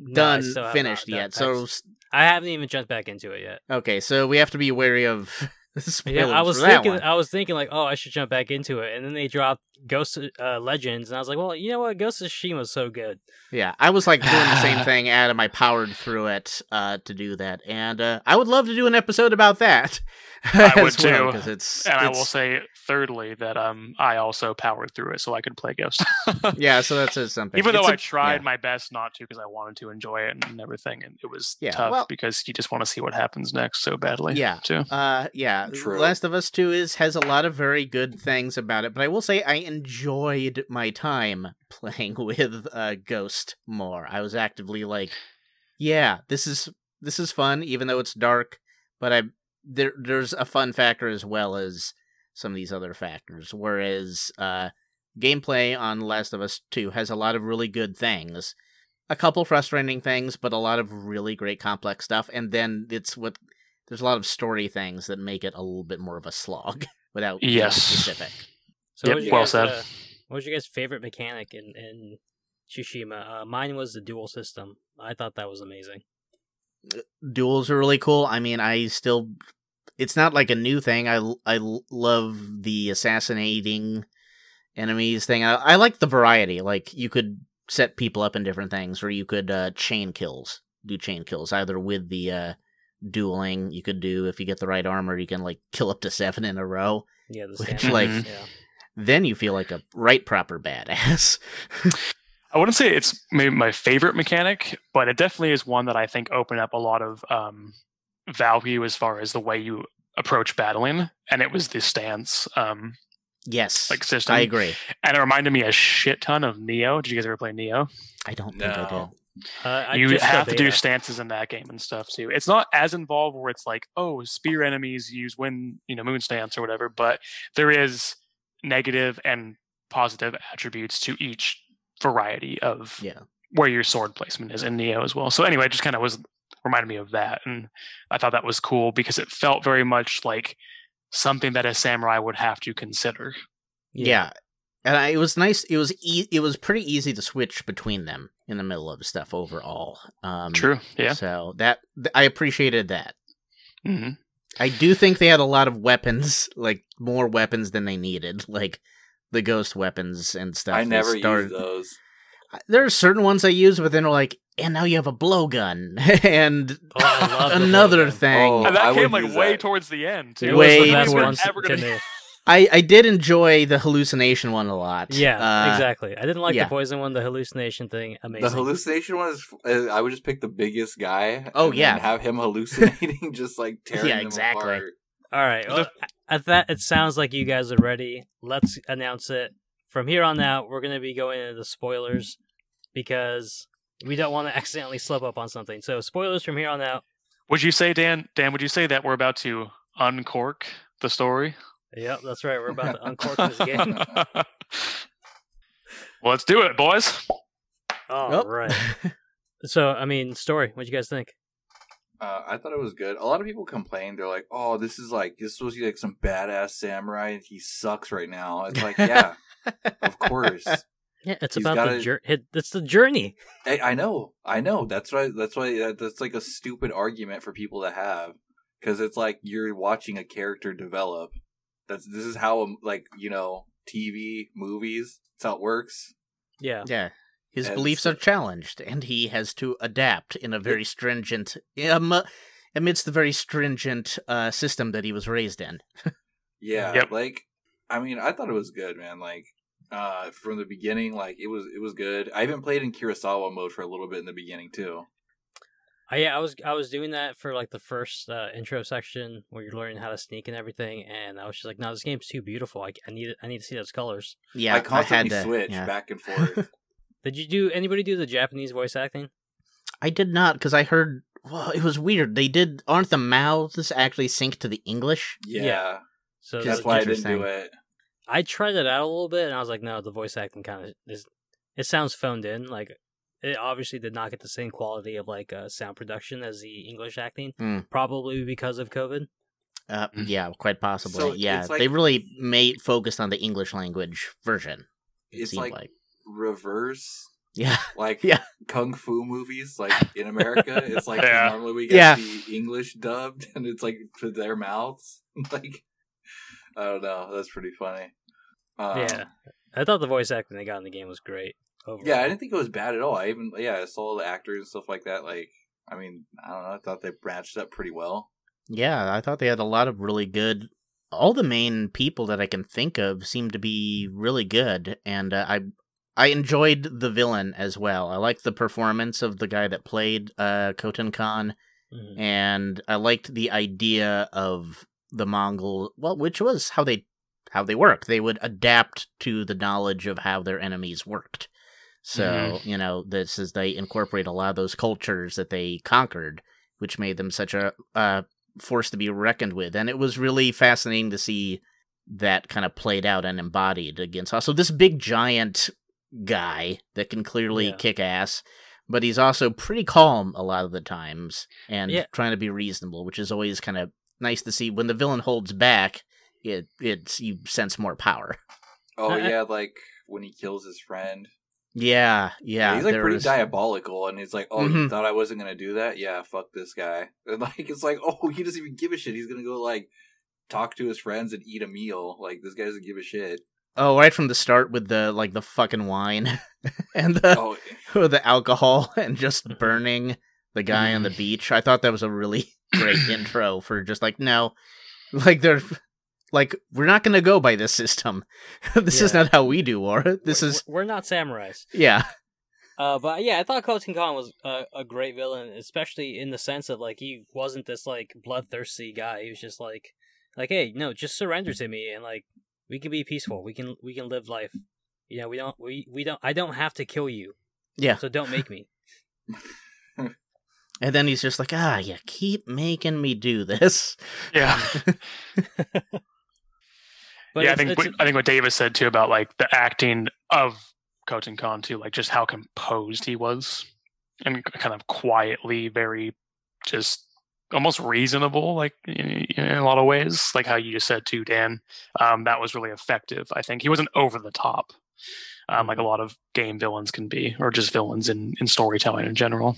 No, done still have finished not. yet. That- So that's- I haven't even jumped back into it yet. okay, so we have to be wary of spoilers Yeah, I was thinking. I was thinking like, oh, I should jump back into it, and then they dropped Ghost uh, Legends, and I was like, well, you know what, Ghost of Tsushima is so good. Yeah, I was like doing the same thing, Adam. I powered through it uh, to do that, and uh, I would love to do an episode about that. I would as well, too. 'cause it's And I will say, thirdly, that um, I also powered through it so I could play Ghost. yeah. So that says something. Even though It's I a- tried yeah. my best not to because I wanted to enjoy it and everything, and it was Yeah, tough well- because you just want to see what happens next so badly. Yeah. too. Uh, yeah. True. Last of Us Two is has a lot of very good things about it, but I will say I enjoyed my time playing with uh, Ghost more. I was actively like, yeah, this is this is fun, even though it's dark. But I there there's a fun factor as well as some of these other factors. Whereas uh, gameplay on Last of Us Two has a lot of really good things. A couple frustrating things, but a lot of really great complex stuff. And then it's what there's a lot of story things that make it a little bit more of a slog without being Yes. specific. So, Yep, was well guys, said. uh, what was your guys' favorite mechanic in in Tsushima? Uh, mine was the duel system. I thought that was amazing. Duels are really cool. I mean, I still it's not like a new thing. I I love the assassinating enemies thing. I, I like the variety. Like you could set people up in different things, or you could uh, chain kills, do chain kills either with the uh, dueling. You could do if you get the right armor, you can like kill up to seven in a row. Yeah, the Which, like, yeah. Then you feel like a right proper badass. I wouldn't say it's maybe my favorite mechanic, but it definitely is one that I think opened up a lot of um, value as far as the way you approach battling, and it was the stance um, yes, like system. I agree. and it reminded me a shit ton of Nioh. Did you guys ever play Nioh? I don't think I did. No. Uh, I you have to do stances in that game and stuff too. It's not as involved where it's like, oh, spear enemies use wind, you know, moon stance or whatever, but there is negative and positive attributes to each variety of Yeah. where your sword placement is in Nioh as well. So anyway, just kind of was reminded me of that, and I thought that was cool because it felt very much like something that a samurai would have to consider. Yeah. And I, it was nice. It was e- it was pretty easy to switch between them in the middle of stuff overall. Um, True. Yeah. So that th- I appreciated that. hmm I do think they had a lot of weapons, like more weapons than they needed, like the ghost weapons and stuff. I never started- use those. There are certain ones I use, but then like, and now you have a blowgun and Oh, I love the another thing. Oh, And that I came like way that. towards the end It too. was Way the best towards- one Ever gonna- to. I I did enjoy the hallucination one a lot. Yeah, Uh, exactly. I didn't like yeah. the poison one, the hallucination thing. Amazing. The hallucination one is. uh, I would just pick the biggest guy. Oh, and yeah. have him hallucinating, just like tearing Yeah, them exactly. apart. All right. Well, at that, it sounds like you guys are ready. Let's announce it. From here on out, we're going to be going into the spoilers because we don't want to accidentally slip up on something. So, spoilers from here on out. Would you say, Dan? Dan, would you say that we're about to uncork the story? Yep, that's right. We're about to uncork this game. well, let's do it, boys. All Oh. right. So, I mean, story. What do you guys think? Uh, I thought it was good. A lot of people complained. They're like, "Oh, this is like this was like some badass samurai, and he sucks right now." It's like, yeah, of course. Yeah, it's He's about gotta- the jour- it, It's the journey. I, I know, I know. That's why. That's why. That's like a stupid argument for people to have because it's like you're watching a character develop. That's this is how um, like you know TV movies. That's how it works. Yeah. Yeah. His And beliefs are challenged, and he has to adapt in a very stringent, um, amidst the very stringent uh, system that he was raised in. Yeah, Yep. like I mean, I thought it was good, man. Like uh from the beginning, like it was it was good. I even played in Kurosawa mode for a little bit in the beginning too. I, yeah, I was I was doing that for like the first uh, intro section where you're learning how to sneak and everything, and I was just like, no, this game's too beautiful. I, I need I need to see those colors. Yeah, I constantly had to, switch yeah. back and forth. Did you do anybody do the Japanese voice acting? I did not because I heard. Well, it was weird. They did. Aren't the mouths actually synced to the English? yeah, Yeah. So that's why I didn't do it. I tried it out a little bit, and I was like, no, the voice acting kind of is. It sounds phoned in. Like it obviously did not get the same quality of like uh, sound production as the English acting, Hmm. probably because of COVID. Uh, Mm. yeah, quite possibly. So yeah, like- they really made focused on the English language version. It It's like, like. reverse Yeah, like Yeah. kung fu movies like in America. It's like Yeah. normally we get Yeah. the English dubbed and it's like to their mouths. like I don't know. That's pretty funny. Um, yeah, I thought the voice acting they got in the game was great. Overall. Yeah, I didn't think it was bad at all. I even yeah, I saw the actors and stuff like that. Like, I mean, I don't know. I thought they branched up pretty well. yeah. I thought they had a lot of really good. All the main people that I can think of seem to be really good, and uh, I I enjoyed the villain as well. I liked the performance of the guy that played uh, Khotun Khan. Mhm. and I liked the idea of the Mongol. Well, which was how they how they work. They would adapt to the knowledge of how their enemies worked. So you know, this is they incorporate a lot of those cultures that they conquered, which made them such a uh, force to be reckoned with. And it was really fascinating to see that kind of played out and embodied against also this big giant guy that can clearly Yeah. kick ass but he's also pretty calm a lot of the times and Yeah. trying to be reasonable, which is always kind of nice to see. When the villain holds back, it it's you sense more power. Oh I- I- yeah, like when he kills his friend. Yeah, yeah. he's like pretty was- diabolical, and he's like, "Oh, you Mhm. thought I wasn't gonna do that? Yeah, fuck this guy." And like, it's like, oh, he doesn't even give a shit. He's gonna go like talk to his friends and eat a meal. Like this guy doesn't give a shit. Oh, right from the start with the like the fucking wine and the Oh, the alcohol and just mm-hmm. burning the guy on the beach. I thought that was a really great intro for just like no, like they're like we're not gonna go by this system. this is not how we do war. This We're- is we're not samurais. yeah. Uh, but yeah, I thought Khotun Khan was a, a great villain, especially in the sense of like he wasn't this like bloodthirsty guy. He was just like, like, hey, no, just surrender to me, and like we can be peaceful. We can we can live life. You know, we don't we we don't. I don't have to kill you. Yeah. So don't make me. And then he's just like, ah, you keep making me do this. Yeah. But yeah, I think it's- what, I think what Davis said too about like the acting of Khotun Khan too, like just how composed he was, and kind of quietly, very just almost reasonable, like in, in a lot of ways, like how you just said too, Dan. Um, that was really effective. I think he wasn't over the top, um, like a lot of game villains can be, or just villains in in storytelling in general.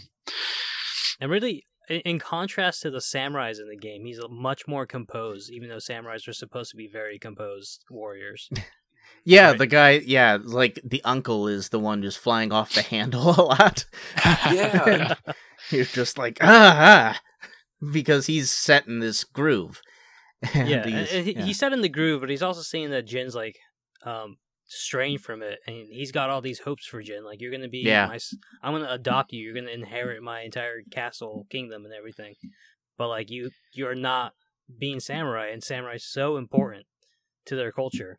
And really, in, in contrast to the samurais in the game, he's much more composed. Even though samurais are supposed to be very composed warriors. Yeah, Right. the guy, yeah, like the uncle is the one who's flying off the handle a lot. Yeah. He's just like, ah, ah, because he's set in this groove. And yeah, he's- and he, yeah. he's set in the groove, but he's also seeing that Jin's like um strained from it, and he's got all these hopes for Jin. Like you're gonna be, Yeah. my, s- I'm gonna adopt you. You're gonna inherit my entire castle, kingdom, and everything. But like you, you're not being samurai, and samurai is so important to their culture.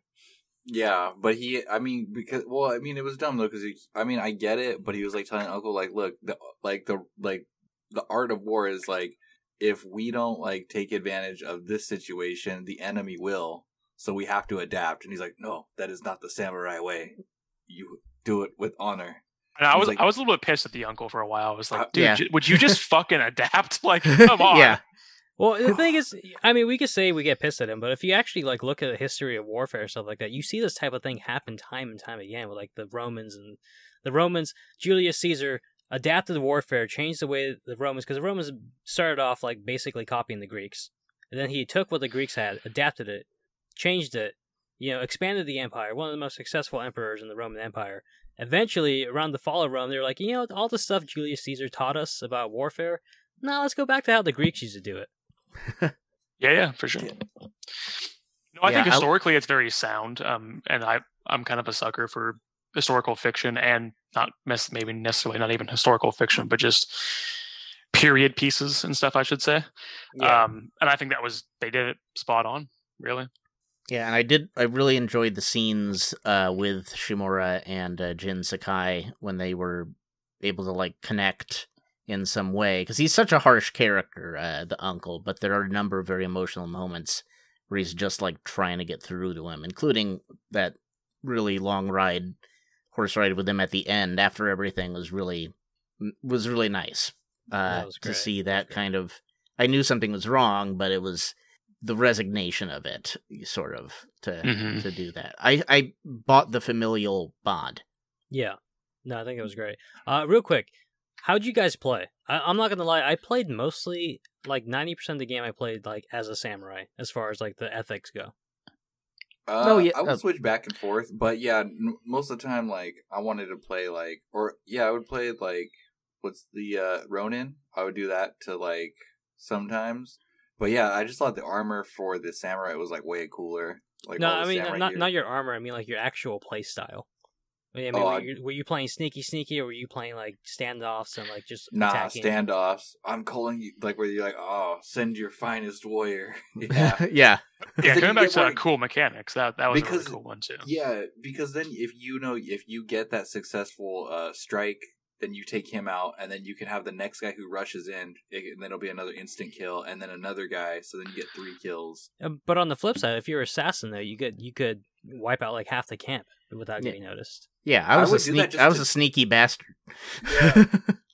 Yeah, but he, I mean, because well, I mean, it was dumb though, because I mean, I get it, but he was like telling Uncle, like, look, the like the like the art of war is like if we don't like take advantage of this situation, the enemy will. So we have to adapt. And he's like, no, that is not the samurai way. You do it with honor. And I He's was like- I was a little bit pissed at the uncle for a while. I was Uh, like, dude, yeah. j- would you just fucking adapt? Like, come on. yeah, Well, the thing is, I mean, we could say we get pissed at him, but if you actually like look at the history of warfare stuff like that, you see this type of thing happen time and time again with like the Romans and the Romans. Julius Caesar adapted warfare, changed the way the Romans, because the Romans started off like basically copying the Greeks, and then he took what the Greeks had, adapted it, changed it, you know, expanded the empire. One of the most successful emperors in the Roman Empire. Eventually, around the fall of Rome, they were like, you know, all the stuff Julius Caesar taught us about warfare. Now let's go back to how the Greeks used to do it. Yeah, yeah, for sure. No, I Yeah, think I- historically it's very sound. Um, and I I'm kind of a sucker for historical fiction and not mes- maybe necessarily not even historical fiction, but just period pieces and stuff. I should say. Um, and I think that was they did it spot on. Really. Yeah, and I did. I really enjoyed the scenes uh, with Shimura and uh, Jin Sakai when they were able to like connect in some way because he's such a harsh character, uh, the uncle. But there are a number of very emotional moments where he's just like trying to get through to him, including that really long ride, horse ride with him at the end after everything was really was really nice uh, was to see that kind of. I knew something was wrong, but it was the resignation of it, sort of, to Mhm. to do that. I I bought the familial bond. Yeah. No, I think it was great. Uh, real quick, how'd you guys play? I, I'm not gonna lie, I played mostly like 90% of the game. I played like as a samurai, as far as like the ethics go. Uh, No, yeah, I would uh, switch back and forth, but yeah, n- most of the time, like I wanted to play like, or yeah, I would play like what's the uh Ronin. I would do that to like sometimes, but yeah, I just thought the armor for the samurai was like way cooler. Like no, I mean not gear. not your armor. I mean like your actual play style. I mean, Oh, were, you, were you playing sneaky sneaky, or were you playing like standoffs and like just Nah, attacking? standoffs. I'm calling you like where you're like, oh, send your finest warrior. yeah, yeah, Yeah, coming back to more- uh, cool mechanics. That that was a really cool one too. Yeah, because then if you know if you get that successful uh, strike, then you take him out, and then you can have the next guy who rushes in, and then it'll be another instant kill, and then another guy, so then you get three kills. Uh, But on the flip side, if you're assassin though, you could you could wipe out like half the camp without Yeah. getting noticed. yeah. I I was a would do that sneak. I was to- a sneaky bastard. Yeah.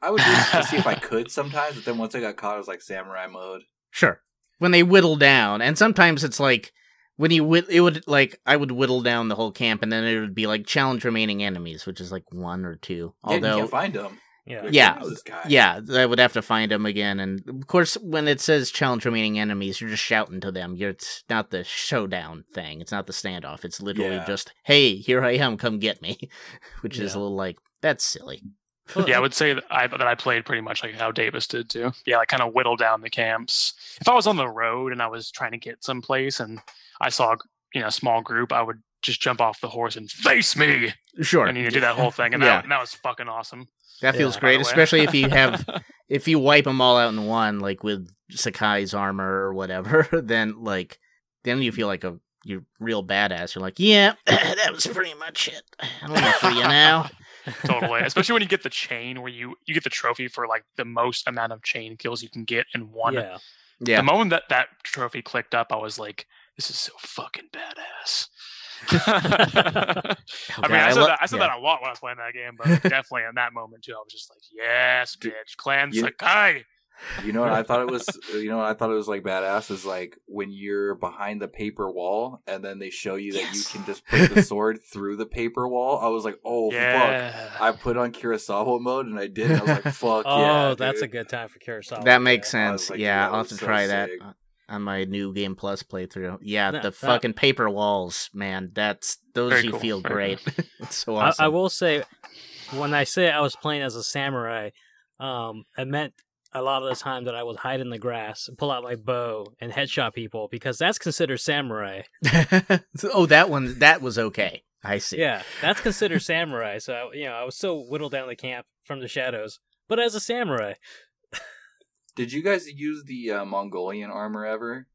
I would do this to see if I could sometimes, but then once I got caught, I was like samurai mode. Sure. When they whittle down, and sometimes it's like when you whit- it would like I would whittle down the whole camp, and then it would be like challenge remaining enemies, which is like one or two. Yeah, you Although can't find them. Yeah. Yeah. Yeah, I would have to find them again. And of course, when it says challenge remaining enemies, you're just shouting to them. You're, it's not the showdown thing. It's not the standoff. It's literally Yeah. just, hey, here I am, come get me. Which is a little like, that's silly. Yeah, I would say that I that I played pretty much like how Davis did too. Yeah, like kind of whittle down the camps. If I was on the road and I was trying to get someplace and I saw you know a small group, I would just jump off the horse and face me, Sure. and you do that whole thing, and Yeah. that, and that was fucking awesome. that feels by great, By the way. especially if you have, if you wipe them all out in one, like with Sakai's armor or whatever, then like, then you feel like a, you're real badass. You're like, yeah, that was pretty much it. I'm gonna free you now. totally, especially when you get the chain where you you get the trophy for like the most amount of chain kills you can get in one. Yeah. Yeah. The moment that that trophy clicked up, I was like, "This is so fucking badass." I Okay, mean, I, said, lo- that, I said yeah. that a lot when I was playing that game, but definitely in that moment too, I was just like, "Yes, bitch, Clan you- Sakai." You know what I thought it was? You know what I thought it was like badass is like when you're behind the paper wall and then they show you that Yes. you can just put the sword through the paper wall. I was like, oh fuck! I put on Kurosawa mode and I did. And I was like, fuck Oh, yeah! Oh, that's a good time for Kurosawa. That makes I was sense. like, yeah, I'll have to so try that sick. on- on my new Game Plus playthrough. Yeah, No, the uh, fucking paper walls, man. That's those Very you cool, feel very great. it's so I. I will say, when I say I was playing as a samurai, um, I meant a lot of the time that I would hide in the grass and pull out my bow and headshot people because that's considered samurai. oh, that one that was okay. I see. Yeah, that's considered samurai. So you know, I was so whittled down the camp from the shadows, but as a samurai, Did you guys use the uh, Mongolian armor ever?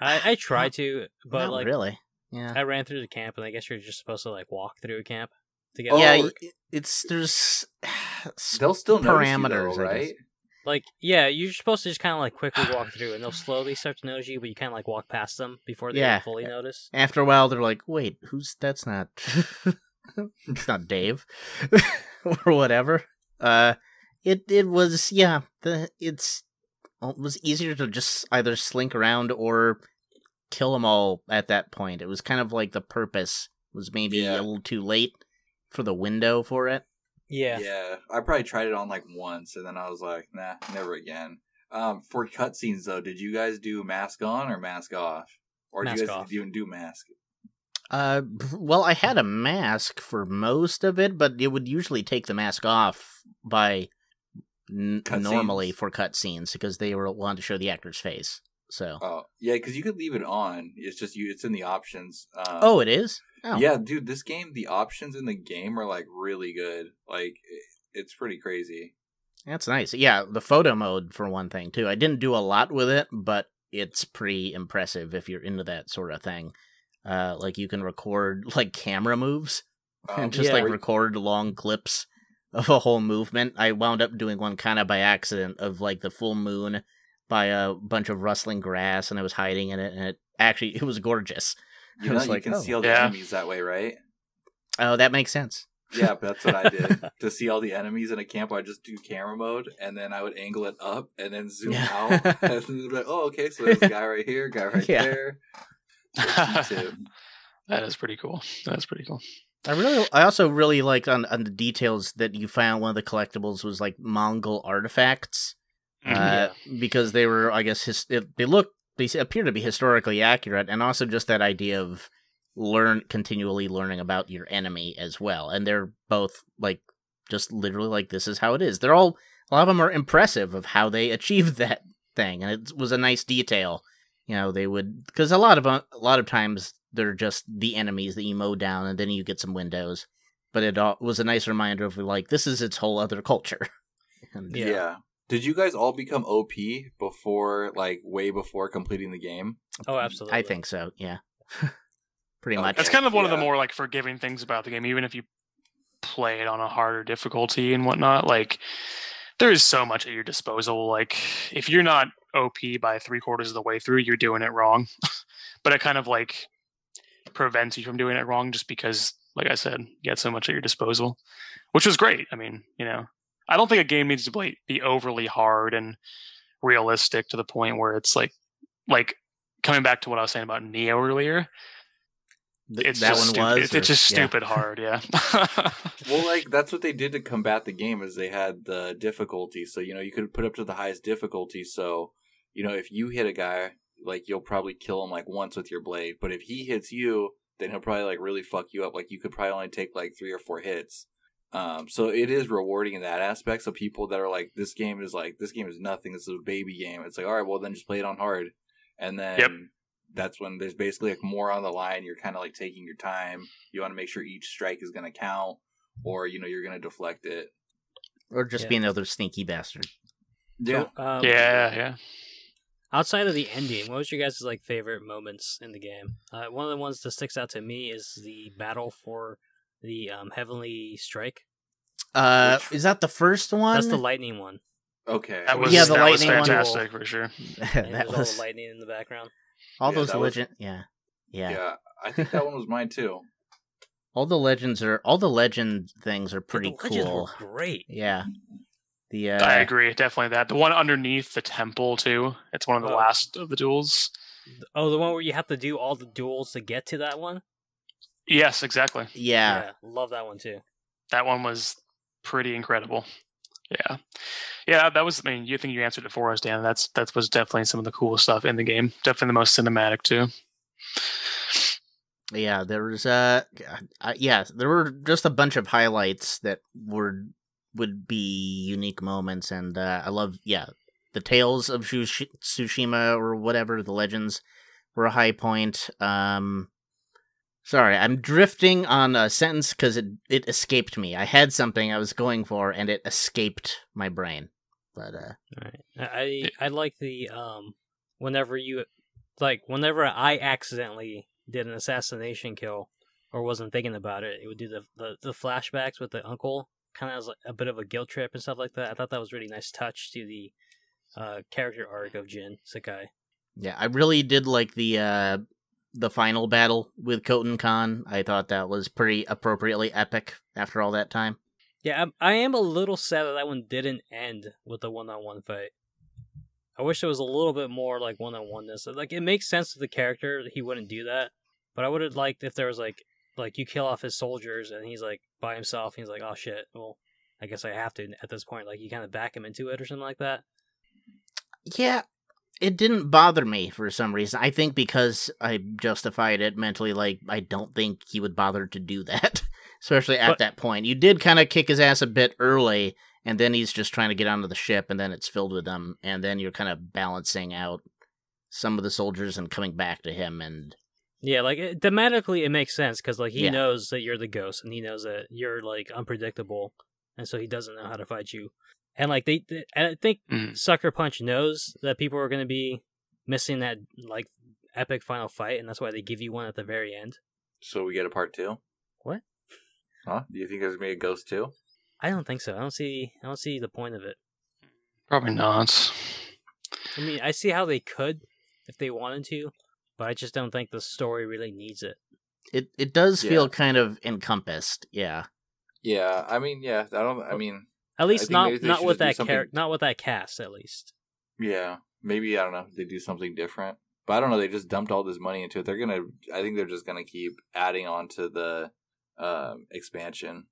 I, I tried to, but Not like really. Yeah. I ran through the camp, and I guess you're just supposed to like walk through a camp to get. Oh, yeah, over- it's there's They'll still notice you, parameters, though, right? Like, yeah, you're supposed to just kind of like quickly walk through, and they'll slowly start to notice you, but you kind of like walk past them before they Yeah. fully notice. After a while, they're like, "Wait, who's that's not? it's not Dave, or whatever." Uh, it it was yeah. The it's it was easier to just either slink around or kill them all at that point. It was kind of like the purpose was maybe Yeah. a little too late for the window for it. Yeah. Yeah, I probably tried it on like once, and then I was like, nah, never again. Um, for cutscenes though, did you guys do mask on or mask off, or do Mask you guys off. even do mask? Uh, well, I had a mask for most of it, but it would usually take the mask off by n- Cutscenes. normally for cutscenes because they were wanting to show the actor's face. So, Oh, yeah, because you could leave it on. It's just you. It's in the options. Um, oh, it is. Oh, yeah, dude, this game, the options in the game are like really good. Like, it's pretty crazy. That's nice. Yeah, the photo mode for one thing too. I didn't do a lot with it, but it's pretty impressive if you're into that sort of thing. Uh, like you can record like camera moves Um, and just yeah. like record long clips of a whole movement. I wound up doing one kind of by accident of like the full moon by a bunch of rustling grass, and I was hiding in it, and it actually it was gorgeous. You know, you like, can oh. see all the Yeah. enemies that way, right? Oh, that makes sense. Yeah, that's what I did. to see all the enemies in a camp, I just do camera mode, and then I would angle it up, and then zoom Yeah. out. and then be like, oh, okay, so there's a guy right here, guy right Yeah. there. That's that is pretty cool. That's pretty cool. I really, I also really like on, on the details that you found. One of the collectibles was like Mongol artifacts, Mhm. uh, because they were, I guess, his, it, they look, they appear to be historically accurate, and also just that idea of learn continually learning about your enemy as well. And they're both like just literally like this is how it is. They're all a lot of them are impressive of how they achieved that thing, and it was a nice detail. You know, they would because a lot of uh, a lot of times they're just the enemies that you mow down, and then you get some windows. But it all, was a nice reminder of like this is its whole other culture. And, Yeah. Yeah. Did you guys all become OP before, like, way before completing the game? Oh, absolutely. I think so. Yeah, pretty Okay. much. That's kind of one of the more like forgiving things about the game, even if you play it on a harder difficulty and whatnot. Like there is so much at your disposal. Like if you're not OP by three quarters of the way through, you're doing it wrong. but it kind of like prevents you from doing it wrong just because, like I said, you got so much at your disposal, which was great. I mean, you know, I don't think a game needs to be, be overly hard and realistic to the point where it's like, like coming back to what I was saying about Nioh earlier it's that just one stupid. was. It's, or- it's just yeah. stupid hard, yeah. Well, like that's what they did to combat the game is they had the difficulty. So you know you could put up to the highest difficulty. So you know if you hit a guy, like you'll probably kill him like once with your blade. But if he hits you, then he'll probably like really fuck you up. Like you could probably only take like three or four hits. Um, so it is rewarding in that aspect. So people that are like, this game is like, this game is nothing. This is a baby game. It's like, all right, well then just play it on hard, and then Yep. that's when there's basically like more on the line. You're kind of like taking your time. You want to make sure each strike is going to count, or you know you're going to deflect it. or just Yeah. be another sneaky bastard. Yeah, So, um, yeah, yeah. Outside of the ending, what was your guys' like favorite moments in the game? Uh, one of the ones that sticks out to me is the battle for the um, Heavenly Strike. Uh, Which- is that the first one? That's the lightning one. okay. That was Yeah, the that was lightning one. fantastic for sure. That there's all was the lightning in the background. all Yeah, those that was- Yeah, yeah, yeah. I think that one was mine too. All the legends are all the legend things are pretty the cool. Were great. Yeah, the uh, I agree, definitely that. The one underneath the temple too. It's one of the Oh. last of the duels. Oh, the one where you have to do all the duels to get to that one. Yes, exactly. yeah, love that one too. That one was pretty incredible. Yeah, yeah. That was. I mean, you think you answered it for us, Dan? That's that was definitely some of the coolest stuff in the game. Definitely the most cinematic too. yeah. There was uh, uh, yeah, there were just a bunch of highlights that were would be unique moments, and uh, I love yeah the tales of Shush- Tsushima or whatever the legends were a high point. Um, sorry, I'm drifting on a sentence because it it escaped me. I had something I was going for, and it escaped my brain. But uh, Right. I I like the um whenever you like whenever I accidentally did an assassination kill or wasn't thinking about it, it would do the the, the flashbacks with the uncle kind of as like a bit of a guilt trip and stuff like that. I thought that was a really nice touch to the uh character arc of Jin Sakai. yeah, I really did like the uh the final battle with Khotun Khan. I thought that was pretty appropriately epic after all that time. Yeah, I'm, I am a little sad that that one didn't end with a one-on-one fight. I wish there was a little bit more like one on oneness. Like it makes sense to the character that he wouldn't do that, but I would have liked if there was like like you kill off his soldiers and he's like by himself. And he's like, oh shit. Well, I guess I have to at this point. Like you kind of back him into it or something like that. Yeah, it didn't bother me for some reason. I think because I justified it mentally, like I don't think he would bother to do that, especially at But- that point. You did kind of kick his ass a bit early, and then he's just trying to get onto the ship, and then it's filled with them, and then you're kind of balancing out some of the soldiers and coming back to him, and Yeah, like it, thematically, it makes sense because like he Yeah. knows that you're the ghost, and he knows that you're like unpredictable, and so he doesn't know how to fight you. And like they, they I think Mm. Sucker Punch knows that people are going to be missing that like epic final fight, and that's why they give you one at the very end. So we get a part two. What? Huh? Do you think there's gonna be a ghost two? I don't think so. I don't see. I don't see the point of it. Probably not. I mean, I see how they could if they wanted to, but I just don't think the story really needs it. it it does feel kind of encompassed. Yeah, Yeah, I mean, yeah, I don't. I mean, At least not maybe they not with that something- character, not with that cast. At least. yeah, maybe I don't know. They do something different, but I don't know. They just dumped all this money into it. They're gonna. I think they're just gonna keep adding on to the um, expansion.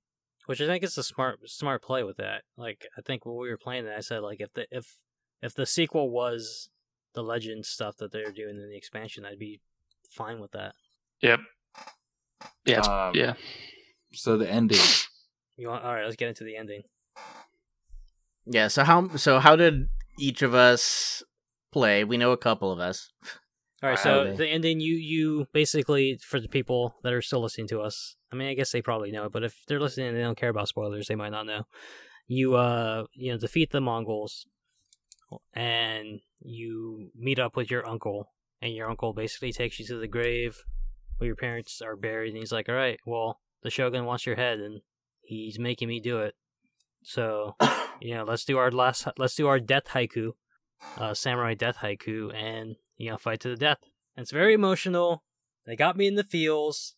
which I think is a smart smart play with that. Like I think when we were playing that, I said like if the if if the sequel was the legend stuff that they're doing in the expansion, I'd be fine with that. Yep. Yeah. Um, yeah. So the ending. You want all right? Let's get into the ending. Yeah. So how so how did each of us play? We know a couple of us. All right, so the ending, you you basically for the people that are still listening to us. I mean, I guess they probably know but if they're listening and they don't care about spoilers, they might not know. You uh, you know, defeat the Mongols, and you meet up with your uncle, and your uncle basically takes you to the grave where your parents are buried, and he's like, "All right, well, the Shogun wants your head, and he's making me do it. So, you know, let's do our last, let's do our death haiku, uh, samurai death haiku, and you know, fight to the death. And it's very emotional. They got me in the feels,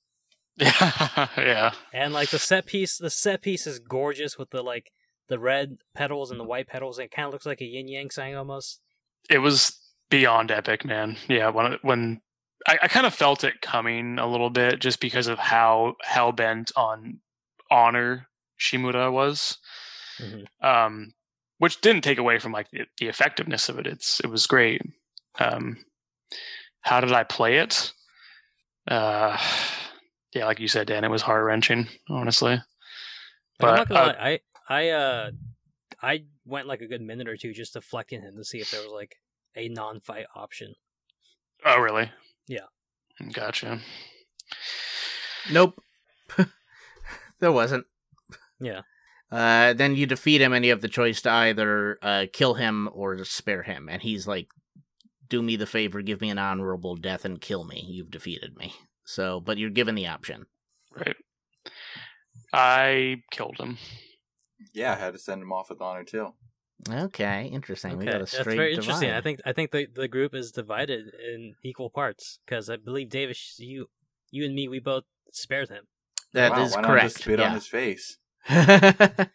Yeah. yeah. and like the set piece, the set piece is gorgeous with the like the red petals and the white petals. And it kind of looks like a yin yang sign almost. It was beyond epic, man. Yeah. When when I, I kind of felt it coming a little bit just because of how hell bent on honor Shimura was. Mhm. um, which didn't take away from like the, the effectiveness of it. It's it was great. Um, how did I play it? Uh, yeah, like you said, Dan, it was heart wrenching, honestly. But I'm But, not gonna uh, lie, I I uh I went like a good minute or two just deflecting him to see if there was like a non-fight option. Oh, really? Yeah. Gotcha. Nope. there wasn't. Yeah. Uh, then you defeat him, and you have the choice to either uh, kill him or spare him. And he's like, "Do me the favor, give me an honorable death, and kill me. You've defeated me." So, but you're given the option. Right. I killed him. yeah, I had to send him off with honor too. Okay, interesting. We got a that's straight very interesting. divide. I think I think the the group is divided in equal parts because I believe Davis, you you and me, we both spared him. that wow, is why Not correct. just spit on his face.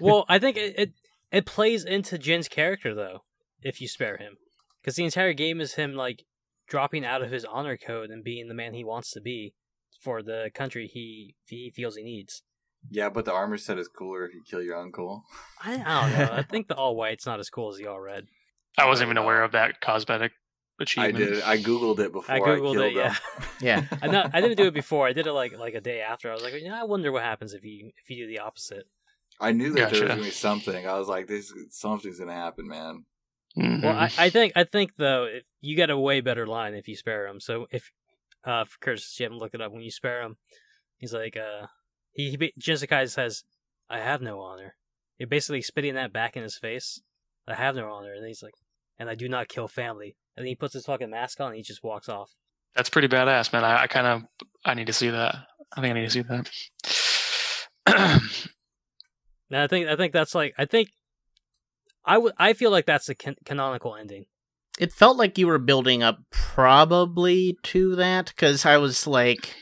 Well, I think it, it it plays into Jin's character though, if you spare him, because the entire game is him like dropping out of his honor code and being the man he wants to be for the country he he feels he needs. Yeah, but the armor set is cooler if you kill your uncle. I, I don't know. I think the all white's not as cool as the all red. I wasn't even aware of that cosmetic I did. I googled it before I I, googled killed it. Yeah. yeah. I know I didn't do it before. I did it like like a day after. I was like, you know, I wonder what happens if you if you do the opposite. I knew that there was gonna be something. I was like, "This something's gonna happen, man." Mhm. Well, I, I think I think though if you get a way better line if you spare him. So if uh for Curtis, you haven't looked it up. When you spare him, he's like uh he, he ba- Jinsakai says, "I have no honor." You're basically spitting that back in his face. I have no honor, and he's like, "And I do not kill family." And then he puts his fucking mask on and he just walks off. That's pretty badass, man. I, I kind of I need to see that. I think I need to see that. And I think I think that's like I think I would I feel like that's the can- canonical ending. It felt like you were building up probably to that because I was like,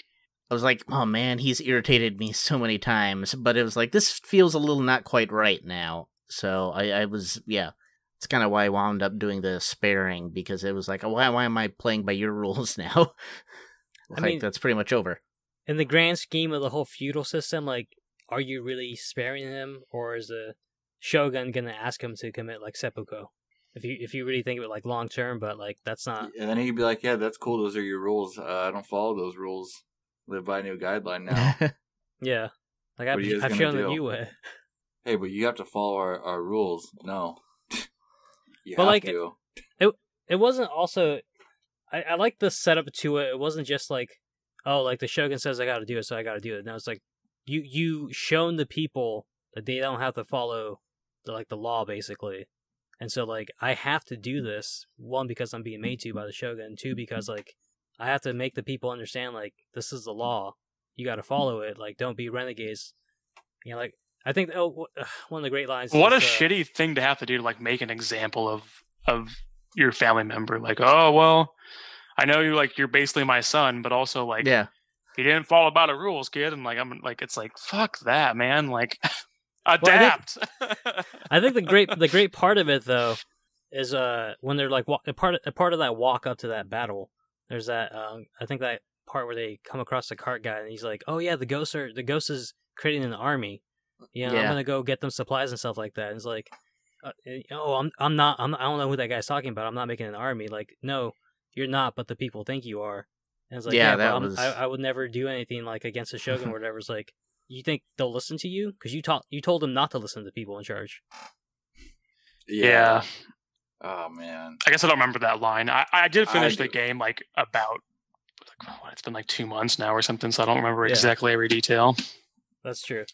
I was like, oh man, he's irritated me so many times, but it was like this feels a little not quite right now. So I, I was, yeah, It's kind of why I wound up doing the sparing because it was like, why why am I playing by your rules now? I like mean- that's pretty much over. In the grand scheme of the whole feudal system, like, are you really sparing him, or is the shogun gonna ask him to commit like seppuku? If you if you really think of it like long term, but like that's not. And then he'd be like, "Yeah, that's cool. Those are your rules. Uh, I don't follow those rules. Live by a new guideline now." Yeah, like What I've, are I've gonna shown the do? new way. hey, but you have to follow our, our rules. No, you But, like, to. it wasn't also I, I like the setup to it. It wasn't just like, oh, like the Shogun says I gotta do it, so I gotta do it. No, it's like you you shown the people that they don't have to follow the like the law basically. And so like I have to do this, one because I'm being made to by the Shogun, two because like I have to make the people understand like this is the law. You gotta follow it. Like don't be renegades. You know, like I think oh, wh- one of the great lines. What a uh, shitty thing to have to do to like make an example of of your family member. Like, oh well, I know you like you're basically my son, but also like yeah. he didn't follow by the rules, kid. And like I'm like it's like fuck that, man. Like I think- adapt. I think the great the great part of it though is uh when they're like wa- a part of, a part of that walk up to that battle. There's that um I think that part where they come across the cart guy and he's like, "Oh yeah, the ghosts are the ghost is creating an army. You know, I'm gonna go get them supplies and stuff like that." And it's like, uh, eh, "Oh, I'm I'm not I'm I don't know who that guy's talking about. I'm not making an army. Like, no, you're not, but the people think you are." And it's like, Yeah, "Yeah, that but I'm- was- I I would never do anything like against the shogun or whatever." It's like. You think they'll listen to you? Because you taught you told them not to listen to the people in charge. yeah. Oh man. I guess I don't remember that line. I, I did I finish the game like about like what, it's been like two months now or something, so I don't remember Yeah. exactly every detail. That's true.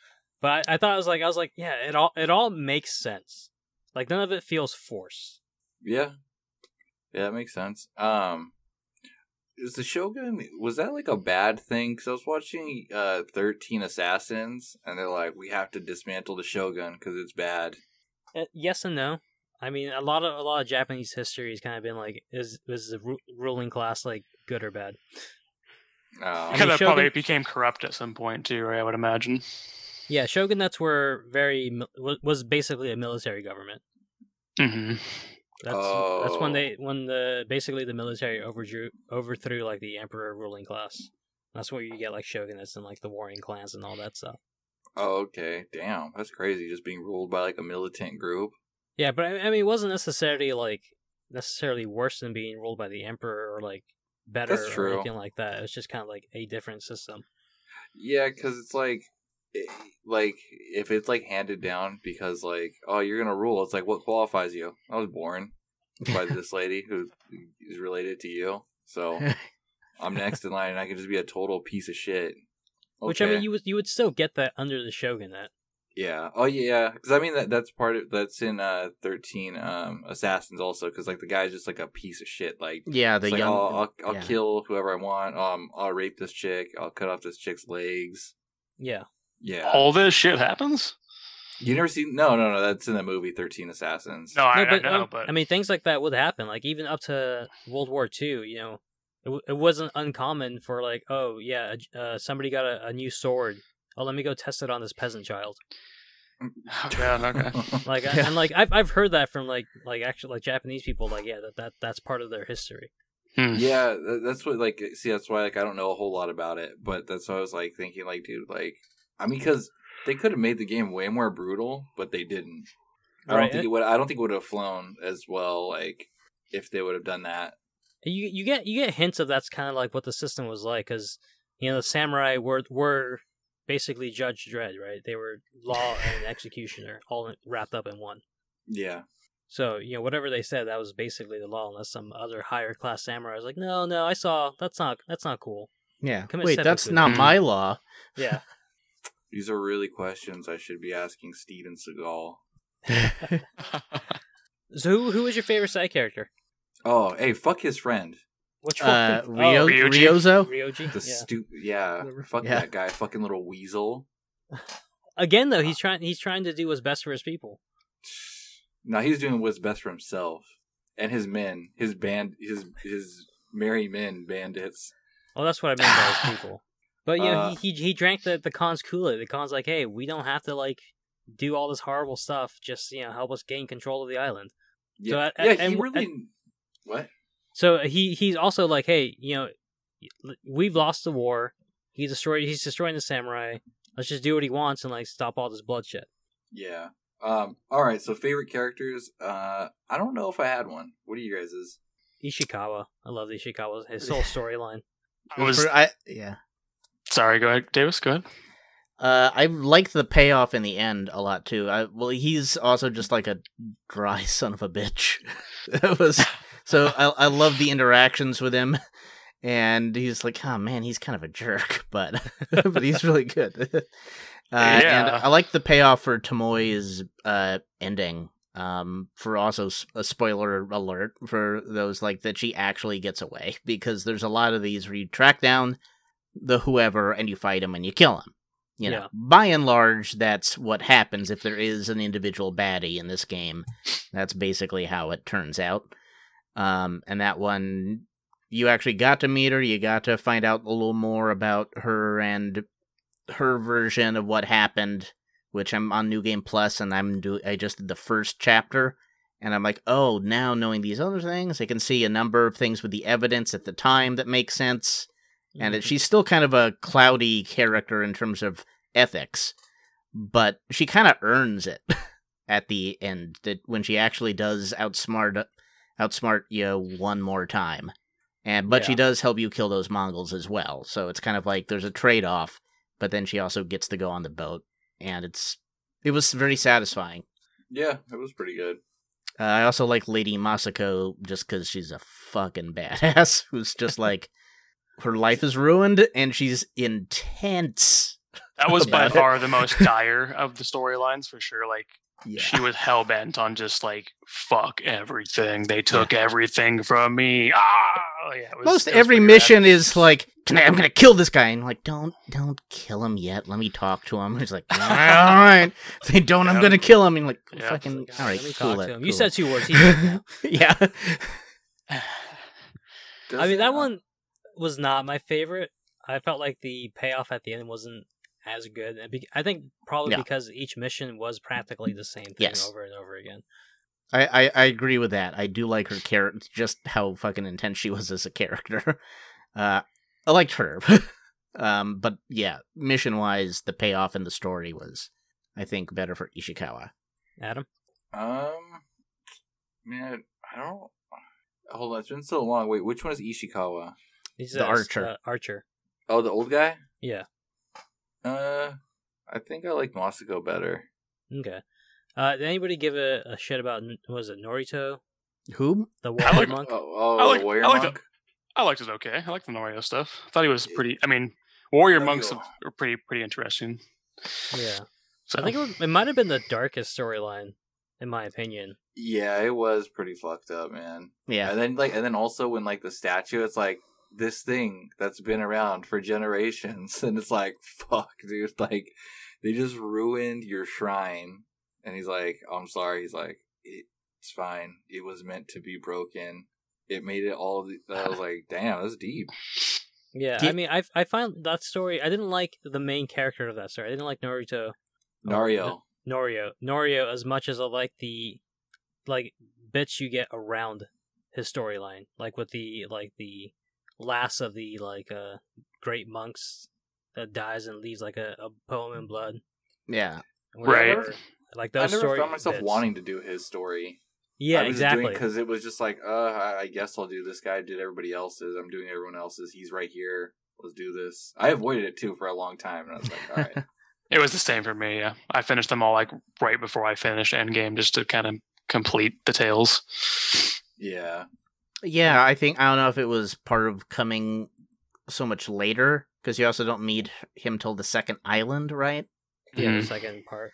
But I, I thought it was like I was like, yeah, it all it all makes sense. Like none of it feels forced. Yeah. Yeah, that makes sense. Um is the Shogun was that like a bad thing? Because I was watching uh Thirteen Assassins, and they're like, we have to dismantle the Shogun because it's bad. Uh, yes and no. I mean, a lot of a lot of Japanese history has kind of been like, is is the ru- ruling class like good or bad? Oh, I mean, Because it probably became corrupt at some point too, right? I would imagine. Yeah, shogunates were very was basically a military government. hmm That's that's when Oh. they when the basically the military overdrew overthrew like the emperor ruling class. That's where you get like shogunates and like the warring clans and all that stuff. oh, okay. Damn, that's crazy. Just being ruled by like a militant group. Yeah, but I, I mean, it wasn't necessarily like necessarily worse than being ruled by the emperor or like better That's or true. anything like that. It was just kind of like a different system. Yeah, because it's like, like if it's like handed down because like, oh, you're gonna rule. It's like what qualifies you? I was born by this lady who is related to you, so I'm next in line, and I can just be a total piece of shit. Which I mean, you would you would still get that under the shogunate. Yeah. Oh yeah. Because I mean that that's part of that's in uh thirteen um assassins also because like the guy's just like a piece of shit. Like, Yeah, the it's like, oh, I'll I'll yeah. kill whoever I want. Um, I'll rape this chick. I'll cut off this chick's legs. Yeah, Yeah. All this shit happens. You never seen? No, no, no. That's in the movie Thirteen Assassins. No, I, no, but, I know, um, but I mean, things like that would happen. Like even up to World War Two, you know, it, w- it wasn't uncommon for like, oh yeah, uh, somebody got a, a new sword. Oh, let me go test it on this peasant child. oh, God, okay. Like, Yeah. and like I've I've heard that from like like actually like Japanese people. Like, yeah, that, that that's part of their history. Hmm. yeah, that's what like. See, that's why like I don't know a whole lot about it, but that's why I was like thinking like, dude, like, I mean, because they could have made the game way more brutal, but they didn't. I don't think it- it would. I don't think it would have flown as well. Like if they would have done that. you you get you get hints of that's kind of like what the system was like because you know the samurai were were basically Judge Dredd, right? They were law and executioner all wrapped up in one. Yeah. So you know whatever they said that was basically the law, unless some other higher class samurai was like, no, no, I saw that's not that's not cool. Yeah. Commit Wait, that's not my mm-hmm. law. Yeah, These are really questions I should be asking Steven Seagal. so who who was your favorite side character? Oh, hey, fuck his friend. Which uh, one? Rio- Oh, Ryoji? Ryozo? Ryoji. The Yeah. stupid. Yeah. Whatever. Fuck Yeah. that guy. Fucking little weasel. Again, though, he's trying he's trying to do what's best for his people. No, he's doing what's best for himself and his men, his band, his his merry men bandits. Well, that's what I mean by his people. But you know, Uh, he, he he drank the the Khan's Kool Aid. The Khan's like, hey, we don't have to like do all this horrible stuff. Just you know, help us gain control of the island. Yeah, at- yeah. and he w- really. what? So he he's also like, hey, you know, we've lost the war. He destroyed. He's destroying the samurai. Let's just do what he wants and like stop all this bloodshed. Yeah. Um. All right. So favorite characters. Uh. I don't know if I had one. What are you guys's? Ishikawa, I love Ishikawa. His whole storyline. I was I, yeah. Sorry. Go ahead, Davis. Go ahead. Uh, I liked the payoff in the end a lot too. I, well, he's also just like a dry son of a bitch. it was so I I love the interactions with him, and he's like, oh man, he's kind of a jerk, but but he's really good. uh, And I like the payoff for Tomoe's uh ending. Um, for also a spoiler alert for those like that she actually gets away because there's a lot of these where you track down the whoever and you fight him and you kill him. You know, Yeah. by and large, that's what happens if there is an individual baddie in this game. That's basically how it turns out. Um, and that one, you actually got to meet her. You got to find out a little more about her and her version of what happened. Which I'm on New Game Plus, and I'm do. I just did the first chapter, and I'm like, oh, now knowing these other things, I can see a number of things with the evidence at the time that make sense and it, she's still kind of a cloudy character in terms of ethics, but she kind of earns it at the end that when she actually does outsmart outsmart you one more time. And but she does help you kill those Mongols as well. So it's kind of like there's a trade-off, but then she also gets to go on the boat and it's it was very satisfying. Yeah, it was pretty good. Uh, I also like Lady Masako just because she's a fucking badass who's just like her life is ruined and she's intense. That was by it. far the most dire of the storylines for sure. Like Yeah. she was hell bent on just like fuck everything. They took everything from me. Ah, yeah. Was, Most every mission bad. is like, I, I'm gonna kill this guy, and like, don't, don't kill him yet. Let me talk to him. He's like, all right. If they don't, I'm gonna kill him. And like, Yeah. fucking, Like, all right, let me cool talk it, to him. You said it. two words. He yeah. I mean, that one was not my favorite. I felt like the payoff at the end wasn't as good. I think probably Yeah. because each mission was practically the same thing Yes. over and over again. I, I, I agree with that. I do like her character, just how fucking intense she was as a character. Uh, I liked her. um, but yeah, mission wise, the payoff in the story was, I think, better for Ishikawa. Adam, Um, man, I don't. Hold on, it's been so long. Wait, which one is Ishikawa? He's The a- archer. uh, archer. Oh, the old guy. Yeah. Uh, I think I like Masako better. Okay. Uh, did anybody give a, a shit about was it Norito, Who? the I warrior like- monk? Oh, oh, I like- Warrior I like Monk. I liked it okay. I liked the Norio stuff. I thought he was pretty. I mean, warrior Norio. monks are pretty pretty interesting. Yeah, So I think it, was, it might have been the darkest storyline, in my opinion. Yeah, it was pretty fucked up, man. Yeah. And then like, and then also when like the statue, it's like this thing that's been around for generations, and it's like, fuck, dude, like they just ruined your shrine. And he's like, oh, I'm sorry. He's like, it's fine. It was meant to be broken. It made it all. The, I was like, damn, that's deep. Yeah, Do I mean, I I find that story. I didn't like the main character of that story. I didn't like Norito. Oh, Nario. Norio, Norio, as much as I like the like bits you get around his storyline, like with the like the last of the like uh great monks that dies and leaves like a, a poem in blood. Yeah. Right. Whatever. Like I never story found myself bits. wanting to do his story. Yeah, I was exactly. Because it was just like, uh, I, I guess I'll do this guy. Did everybody else's? I'm doing everyone else's. He's right here. Let's do this. I avoided it too for a long time, and I was like, all right. it was the same for me. Yeah, I finished them all like right before I finished Endgame, just to kind of complete the tales. yeah. Yeah, I think I don't know if it was part of coming so much later because you also don't meet him till the second island, right? yeah, Mhm. the second part.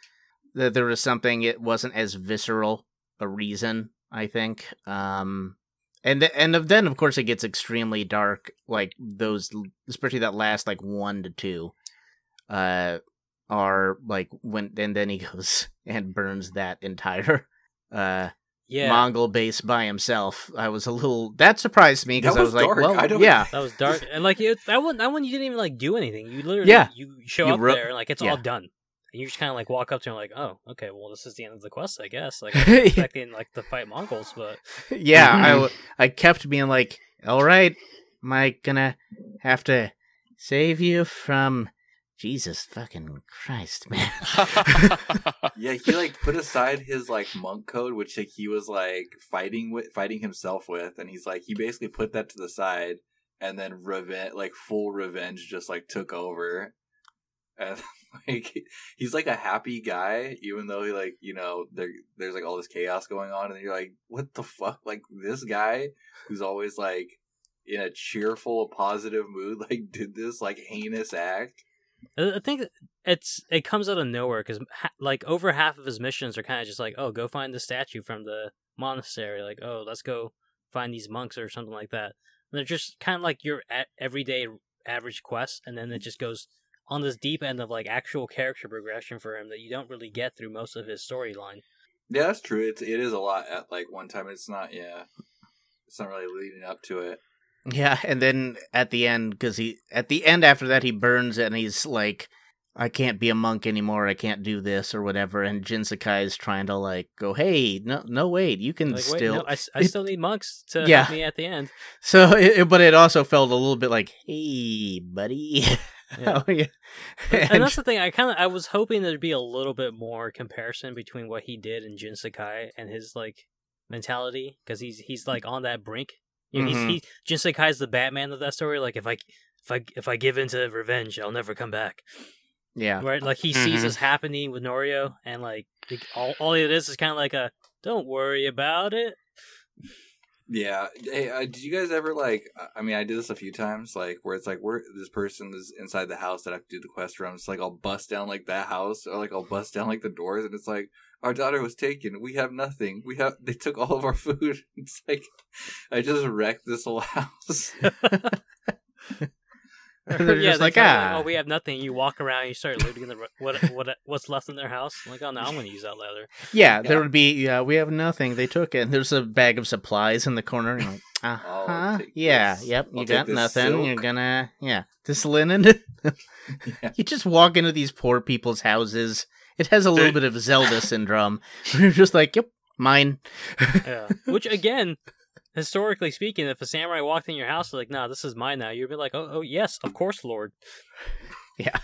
That there was something it wasn't as visceral a reason. I think, um, and th- and then of course it gets extremely dark. Like those, especially that last like one to two, uh, are like when and then he goes and burns that entire uh Yeah, Mongol base by himself. I was a little that surprised me because I was was like, dark. well, I don't- yeah, that was dark, and like it, that one, that one, you didn't even like do anything. You literally, Yeah. you show You up ro- there, and like it's yeah. all done. And you just kind of like walk up to him like, oh, okay, well this is the end of the quest, I guess. Like I was expecting like to fight Mongols, but yeah, I, Mhm. w- I kept being like, all right, am I gonna have to save you from Jesus fucking Christ, man? Yeah, he like put aside his like monk code, which like he was like fighting with, fighting himself with, and he's like he basically put that to the side, and then revenge, like full revenge, just like took over, and like he's like a happy guy, even though he like you know there there's like all this chaos going on, and you're like, what the fuck, like this guy who's always like in a cheerful, positive mood, like did this like heinous act. I think it's it comes out of nowhere because ha- like over half of his missions are kind of just like, oh, go find the statue from the monastery. Like, oh, let's go find these monks or something like that. And they're just kind of like your everyday average quest, and then it just goes on this deep end of like actual character progression for him that you don't really get through most of his storyline. Yeah, that's true. It's it is a lot at like one time. It's not. Yeah, it's not really leading up to it. Yeah, and then at the end, because he at the end after that he burns and he's like, I can't be a monk anymore. I can't do this or whatever. And Jin Sakai is trying to like go, hey, no, no, wait, you can Like, still. wait, no, I, I still need monks to Yeah. help me at the end. So, it, it- but it also felt a little bit like, hey, buddy. Yeah. Oh, yeah. and, And- that's the thing. I kind of I was hoping there'd be a little bit more comparison between what he did in Jin Sakai and his like mentality because he's he's like on that brink. You know, Mhm. he's he Jin Sakai's the Batman of that story. Like if I if I if I give in to revenge, I'll never come back. yeah. Right? Like he sees Mhm. this happening with Norio, and like he- all all it is is kind of like a don't worry about it. Yeah. Hey, uh, did you guys ever like? I- I mean, I did this a few times. Like where it's like where this person is inside the house that I have to do the quest from. It's like I'll bust down like that house, or like I'll bust down like the doors, and it's like our daughter was taken. We have nothing. We have they took all of our food. It's like I just wrecked this whole house. They're yeah, just they like, kinda ah. oh, we have nothing. You walk around, you start looting in the what what what's left in their house. I'm like, oh no, I'm gonna use that leather. Yeah, Yeah. there would be. Yeah, we have nothing. They took it. And there's a bag of supplies in the corner. and like, uh-huh. Yeah, this. yep. I'll You got this nothing. You're gonna, yeah, this linen. Yeah. You just walk into these poor people's houses. It has a little bit of Zelda syndrome. You're just like, yep, mine. Yeah. Which again, historically speaking, if a samurai walked in your house, like, nah, this is mine now, you'd be like, oh, oh yes, of course, Lord. Yeah.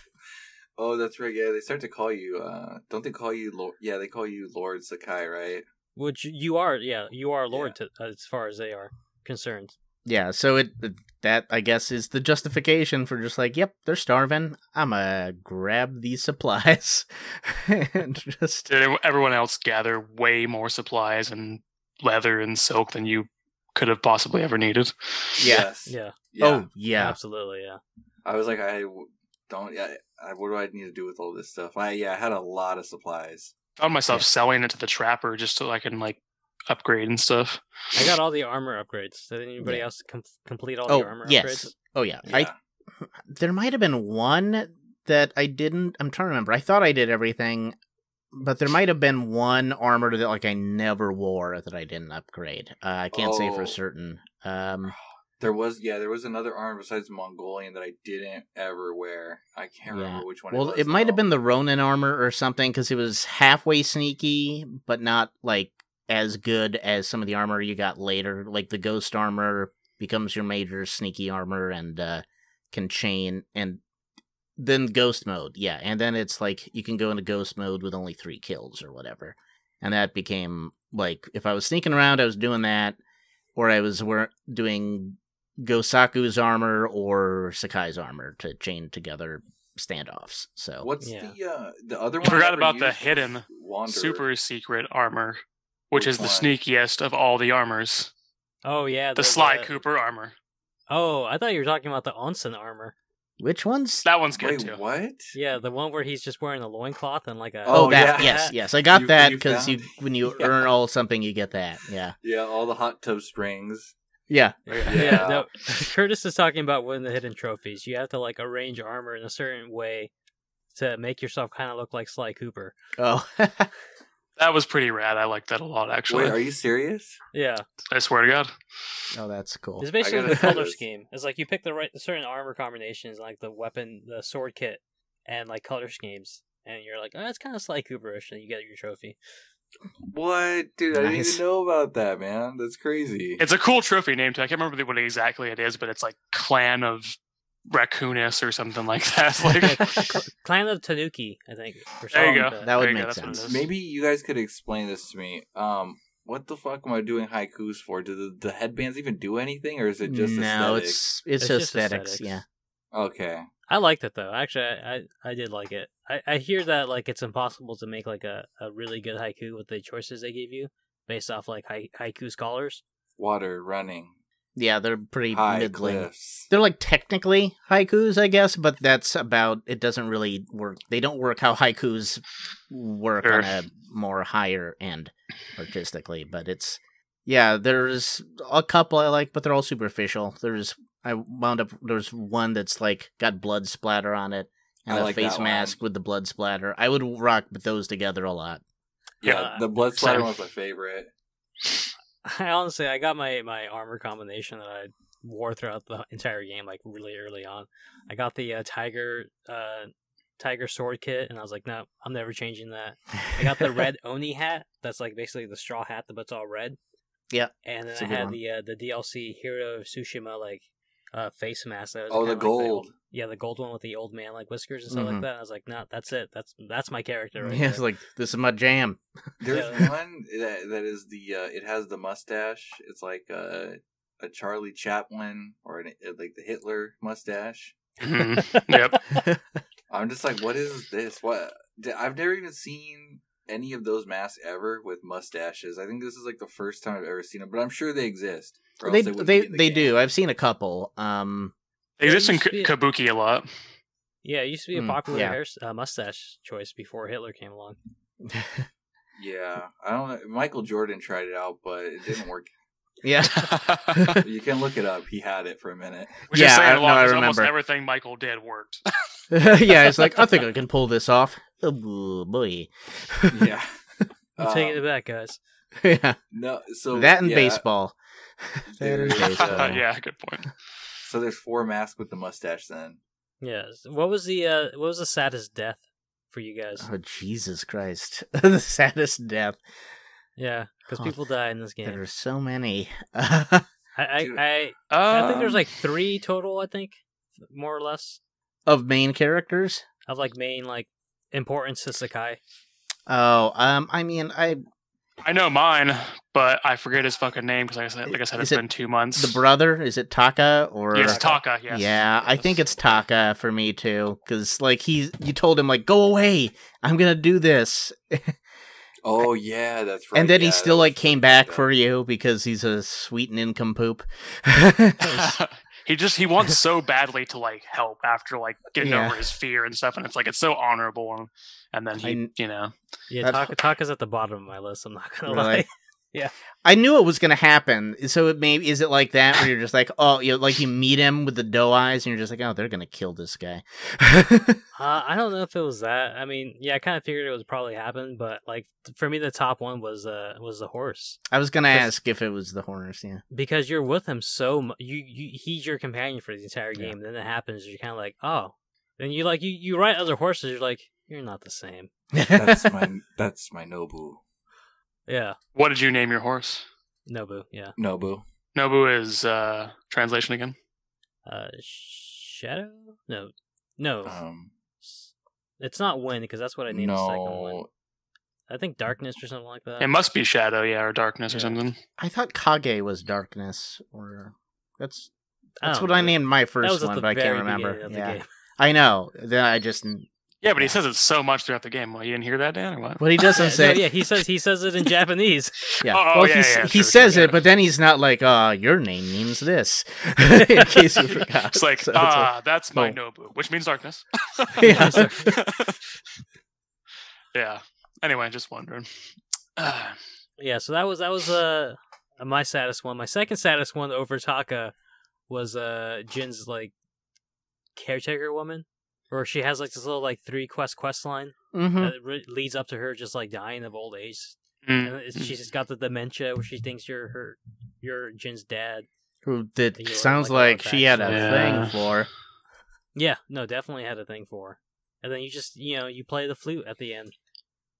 Oh, that's right. Yeah, they start to call you. uh Don't they call you Lord? Yeah, they call you Lord Sakai, right? Which you are, yeah, you are Lord to, as far as they are concerned. Yeah, so it that I guess is the justification for just like, yep, they're starving. I'ma grab these supplies and just Did everyone else gather way more supplies and leather and silk than you could have possibly ever needed? Yes. Yeah, Yeah. oh yeah, absolutely, yeah. I was like, I don't. Yeah, I, what do I need to do with all this stuff? I yeah, I had a lot of supplies. found myself Yeah. selling it to the trapper just so I can like upgrade and stuff. I got all the armor upgrades. Did anybody Yeah. else com- complete all oh the armor yes, upgrades? oh yeah. Yeah. I there might have been one that I didn't. I'm trying to remember. I thought I did everything, but there might have been one armor that like I never wore that I didn't upgrade. Uh, I can't say for Oh. certain. Um, there was yeah, there was another armor besides Mongolian that I didn't ever wear. I can't Yeah. remember which one. well, it, was, it might have been the Ronin armor or something because it was halfway sneaky, but not like as good as some of the armor you got later. Like the Ghost armor becomes your major sneaky armor and uh, can chain and then ghost mode yeah and then it's like you can go into ghost mode with only three kills or whatever and that became like if i was sneaking around i was doing that or i was were doing gosaku's armor or sakai's armor to chain together standoffs so What's Yeah. the uh, the other one? I forgot never about the hidden Wanderer. Super secret armor, which Which is the one? sneakiest of all the armors. Oh yeah, The Sly Cooper armor. Oh, I thought you were talking about the onsen armor. which ones That one's good Wait, too. what? Yeah, the one where he's just wearing a loincloth and like a oh, Oh, that yeah. yes yes i got You- that because you, found- when you Yeah. earn all something you get that yeah Yeah, all the hot tub springs. yeah Yeah, Yeah. no. Curtis is talking about winning the hidden trophies. You have to like arrange armor in a certain way to make yourself kind of look like Sly Cooper. oh That was pretty rad. I like that a lot actually. Wait, are you serious? Yeah, I swear to God. oh that's cool it's basically gotta the color scheme. It's like you pick the right certain armor combinations, like the weapon, the sword kit, and like color schemes, and you're like, oh, that's kind of Sly Cooperish, and you get your trophy. What, dude? I didn't even know about that, man. That's crazy. It's a cool trophy name too. I can't remember what exactly it is, but it's like Clan of Raccoonus or something like that. Like, Cl- Clan of Tanuki, I think. Or There you go. like that. That would make go, that's what it sense. Maybe you guys could explain this to me. Um, what the fuck am I doing haikus for? Do the, the headbands even do anything, or is it just no, aesthetics? it's it's, It's just aesthetics. aesthetics. Yeah. Okay. I liked it though. Actually, I, I, I did like it. I, I hear that like it's impossible to make like a, a really good haiku with the choices they give you based off like hai- haiku scholars. Water running, Yeah, they're pretty high middling. cliffs. They're like technically haikus, I guess, but that's about it. Doesn't really work. They don't work how haikus work on a more higher end artistically. But it's yeah. There's a couple I like, but they're all superficial. There's I wound up there's one that's like got blood splatter on it and I a like face that one. mask with the blood splatter. I would rock with those together a lot. Yeah, Uh, the blood splatter same. one's my favorite. I honestly, I got my my armor combination that I wore throughout the entire game, like really early on. I got the uh, tiger uh tiger sword kit, and I was like, no, I'm never changing that. I got the red oni hat. That's like basically the straw hat, but it's all red. Yeah, And then I had one. the uh, the DLC Hero of Tsushima like uh face mask. That was Oh, the kinda like old- gold. yeah, the gold one with the old man like whiskers and stuff Mhm. like that. I was like, no, that's it. That's that's my character right yeah, it's like this is my jam. There's Yeah. one that, that is the uh, it has the mustache. It's like a a Charlie Chaplin or an, uh, like the Hitler mustache. Mhm. Yep. I'm just like, what is this? What I've never even seen any of those masks ever with mustaches. I think this is like the first time I've ever seen them, but I'm sure they exist. or they they the they do. I've seen a couple. Um, They exist in used K- Kabuki a lot. yeah, it used to be a Mm, popular yeah. hair uh, mustache choice before Hitler came along. Yeah, I don't know. Michael Jordan tried it out, but it didn't work. yeah. you can look it up. He had it for a minute. Which Yeah, is saying I- a no, lot. I 'cause almost remember. everything Michael did worked. yeah, it's like I think I can pull this off. Oh boy. Yeah. I'm taking Um, it back, guys. yeah, No, so that and yeah, baseball. that and baseball. yeah, good point. So there's four masks with the mustache. Then Yeah. What was the uh what was the saddest death for you guys? Oh Jesus Christ! the saddest death. Yeah, because Oh, people die in this game. There are so many. I I, Dude. I I think there's Um, like three total. I think more or less of main characters. of like main like importance to Sakai. Oh, um, I mean, I I know mine, but I forget his fucking name because, like I said, like I said, it's it been two months. the brother is it Taka or Yes, Taka. Yes. Yeah, I think it's Taka for me too, because like he, you told him like, go away, I'm gonna do this, oh yeah, that's right. and then yeah, he still like came back good. for you because he's a sweet nincompoop. he just he wants so badly to like help after like getting Yeah. over his fear and stuff, and it's like it's so honorable, and, and then he, I- you know, Yeah, That's- Taka, Taka's at the bottom of my list. I'm not gonna Really? lie. I knew it was gonna happen, so it maybe is it like that where you're just like, oh, you like you meet him with the doe eyes, and you're just like, oh, they're gonna kill this guy. Uh, I don't know if it was that. I mean, yeah, I kind of figured it would probably happen, but like for me, the top one was uh was the horse I was going to ask if it was the horse. Yeah, because you're with him so mu- you you he's your companion for the entire Yeah. game. Then it happens, you're kind of like, oh, then you like you you ride other horses. You're like, you're not the same. That's my that's my Nobu. Yeah, what did you name your horse? Nobu. Yeah, Nobu. Nobu is uh translation again. uh, shadow. No, no, Um, it's not wind because that's what I named the second one. I think darkness or something like that. It must be shadow, yeah, or darkness or something. I thought Kage was darkness, or that's that's don't what I named my first one, but I can't remember. beginning of the Yeah. I know. Then I just Yeah, but he says it so much throughout the game. Well, you didn't hear that, Dan, or what? what he doesn't No, say. yeah, he says he says it in Japanese. Yeah. Oh, well, yeah, he, s- yeah, he true, says true, it, yeah. but then he's not like, "Uh, your name means this." In case you forgot. It's like, So it's like- ah, that's my oh. Nobu, which means darkness. Yeah. yeah. Anyway, just wondering. Ah, Yeah, so that was that was uh my saddest one. My second saddest one over Taka was uh Jin's like caretaker woman, where she has like this little like three quest quest line Mhm. that re- leads up to her just like dying of old age. mm, And it's- she's got the dementia where she thinks you're her you're Jin's dad. Who that You know, sounds like like she had a Yeah. thing for. Yeah, no, definitely had a thing for and then you just you know you play the flute at the end,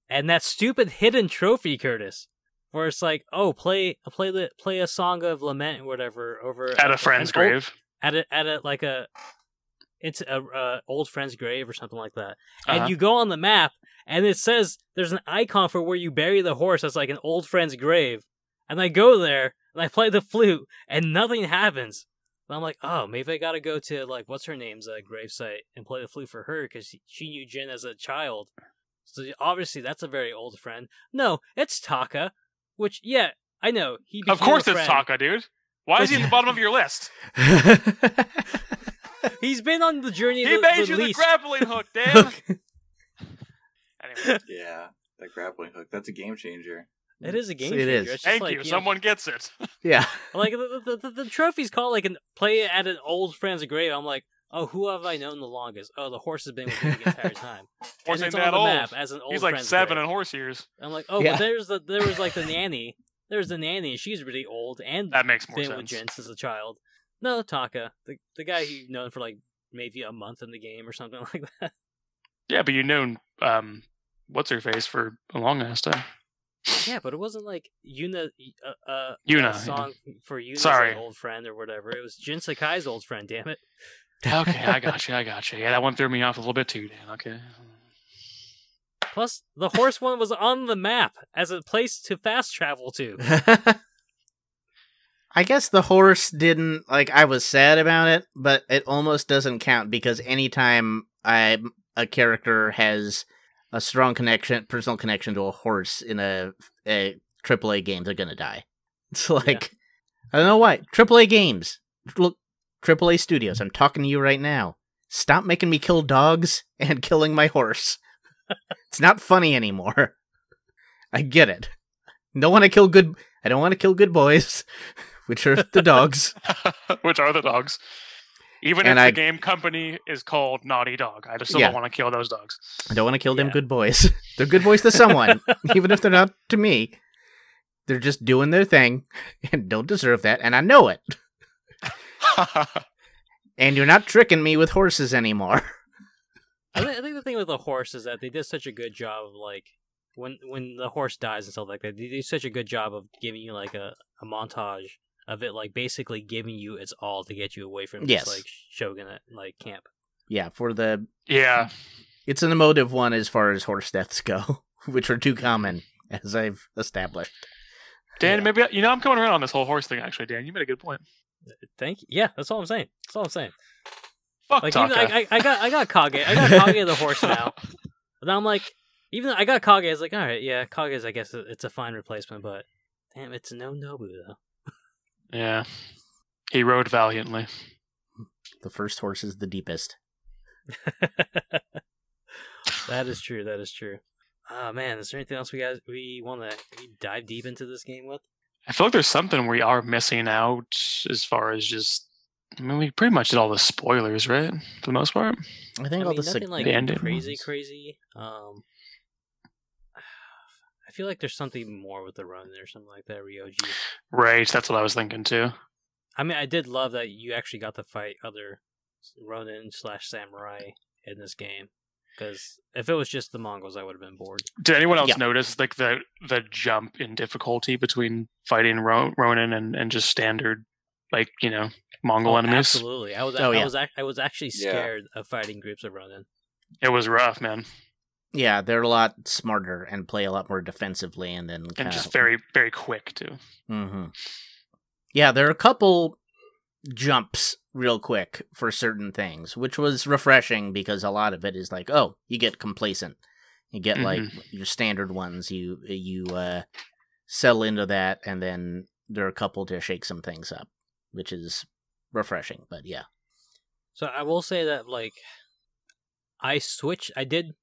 and that stupid hidden trophy, Curtis, where it's like, oh, play play the play a song of lament or whatever over At a friend's an old- grave. at a at a like a it's a, old friend's grave or something like that and Uh-huh. you go on the map and it says there's an icon for where you bury the horse that's like an old friend's grave and i go there and i play the flute and nothing happens and i'm like oh maybe i gotta go to like what's her name's uh, gravesite and play the flute for her because she knew jin as a child so obviously that's a very old friend no it's taka which yeah i know he Of course, it's. Taka, dude. Why is he at the bottom of your list? he's been on the journey He the, made the you least the grappling hook, damn. anyway, Yeah, that grappling hook. That's a game changer. It is a game It changer. is. It's thank like, you. know, Someone gets it. yeah. like the, the, the, the trophy's called like an play at an old friend's grave. I'm like, oh, who have I known the longest? Oh, the horse has been with me the entire time. Horse and it's ain't on that the old. map as an old He's like seven grave. in horse years. I'm like, oh, Yeah. but there's the there was like the nanny. There's the nanny, and she's really old and That makes more been with sense. Jens as a child. No, Taka, the the guy who known for like maybe a month in the game or something like that. Yeah, but you've known um, what's her face for a long ass time. Yeah, but it wasn't like Yuna, uh, uh, Yuna, a song for Yuna's Sorry. like, old friend or whatever. It was Jin Sakai's old friend. Damn it. Okay, I got you. I got you. Yeah, that one threw me off a little bit too, Dan. Okay. Plus, the horse one was on the map as a place to fast travel to. I guess the horse didn't like I was sad about it, but it almost doesn't count because anytime I a character has a strong connection, personal connection to a horse in a a AAA game, they're gonna die. It's like I don't know why. AAA games. Look AAA studios, I'm talking to you right now. Stop making me kill dogs and killing my horse. it's not funny anymore. I get it. Don't want to kill good I don't want to kill good boys, which are the dogs. Which are the dogs? Even And if I- the game company is called Naughty Dog, I just still Yeah. don't want to kill those dogs. I don't want to kill them Yeah. good boys. they're good boys to someone, even if they're not to me. They're just doing their thing and don't deserve that, and I know it. And you're not tricking me with horses anymore. I, think, I think the thing with the horse is that they did such a good job of like when when the horse dies and stuff like that. They did such a good job of giving you like a, a montage of it, like basically giving you its all to get you away from Yes. this like shogunate like camp. Yeah, for the yeah. it's an emotive one as far as horse deaths go, which are too common, as I've established. Dan, Yeah. maybe you know I'm coming around on this whole horse thing. Actually, Dan, you made a good point. Thank you. Yeah, that's all I'm saying. That's all I'm saying. Fuck Like even, I, I, I got I got Kage. I got Kage the horse now. But now I'm like, even though I got Kage, it's like, all right, yeah, Kage's I guess it's a fine replacement, but damn, it's no Nobu though. Yeah, he rode valiantly. The first horse is the deepest. that is true. That is true. Oh man, is there anything else we guys we want to dive deep into this game with? I feel like there's something we are missing out as far as just. I mean, we pretty much did all the spoilers, right? For the most part. I think I all mean, the nothing like bandit crazy, ones. crazy. Um, I feel like there's something more with the run or something like that, Ryuzo. Right, that's what I was thinking too. I mean, I did love that you actually got to fight other Ronin slash samurai in this game. Because if it was just the Mongols, I would have been bored. Did anyone else Yeah. notice like the the jump in difficulty between fighting Ro- Ronin and, and just standard like you know Mongol Oh, enemies? Absolutely, I was. Oh, I yeah. was. I was actually Yeah. scared of fighting groups of Ronin. It was rough, man, Yeah, they're a lot smarter and play a lot more defensively, and then and kinda- just very very quick too. hmm Yeah, there are a couple jumps real quick for certain things, which was refreshing because a lot of it is like, oh, you get complacent. You get like your standard ones. You you uh, settle into that, and then there are a couple to shake some things up, which is refreshing. But yeah, So I will say that like I switched I did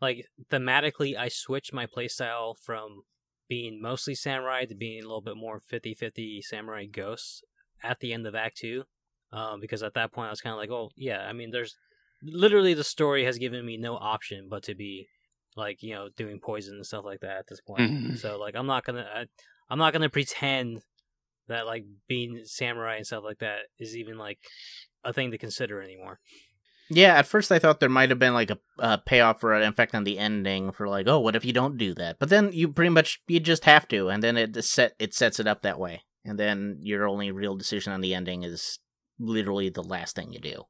like thematically I switched my playstyle from being mostly samurai to being a little bit more 50-50 samurai ghosts at the end of act 2 um, because at that point I was kind of like oh yeah I mean there's literally the story has given me no option but to be like you know doing poison and stuff like that at this point Mhm. so like I'm not gonna I, I'm not gonna pretend that like being samurai and stuff like that is even like a thing to consider anymore. Yeah, at first I thought there might have been like a, a payoff for an effect on the ending for like, oh, what if you don't do that? But then you pretty much you just have to, and then it set it sets it up that way, and then your only real decision on the ending is literally the last thing you do,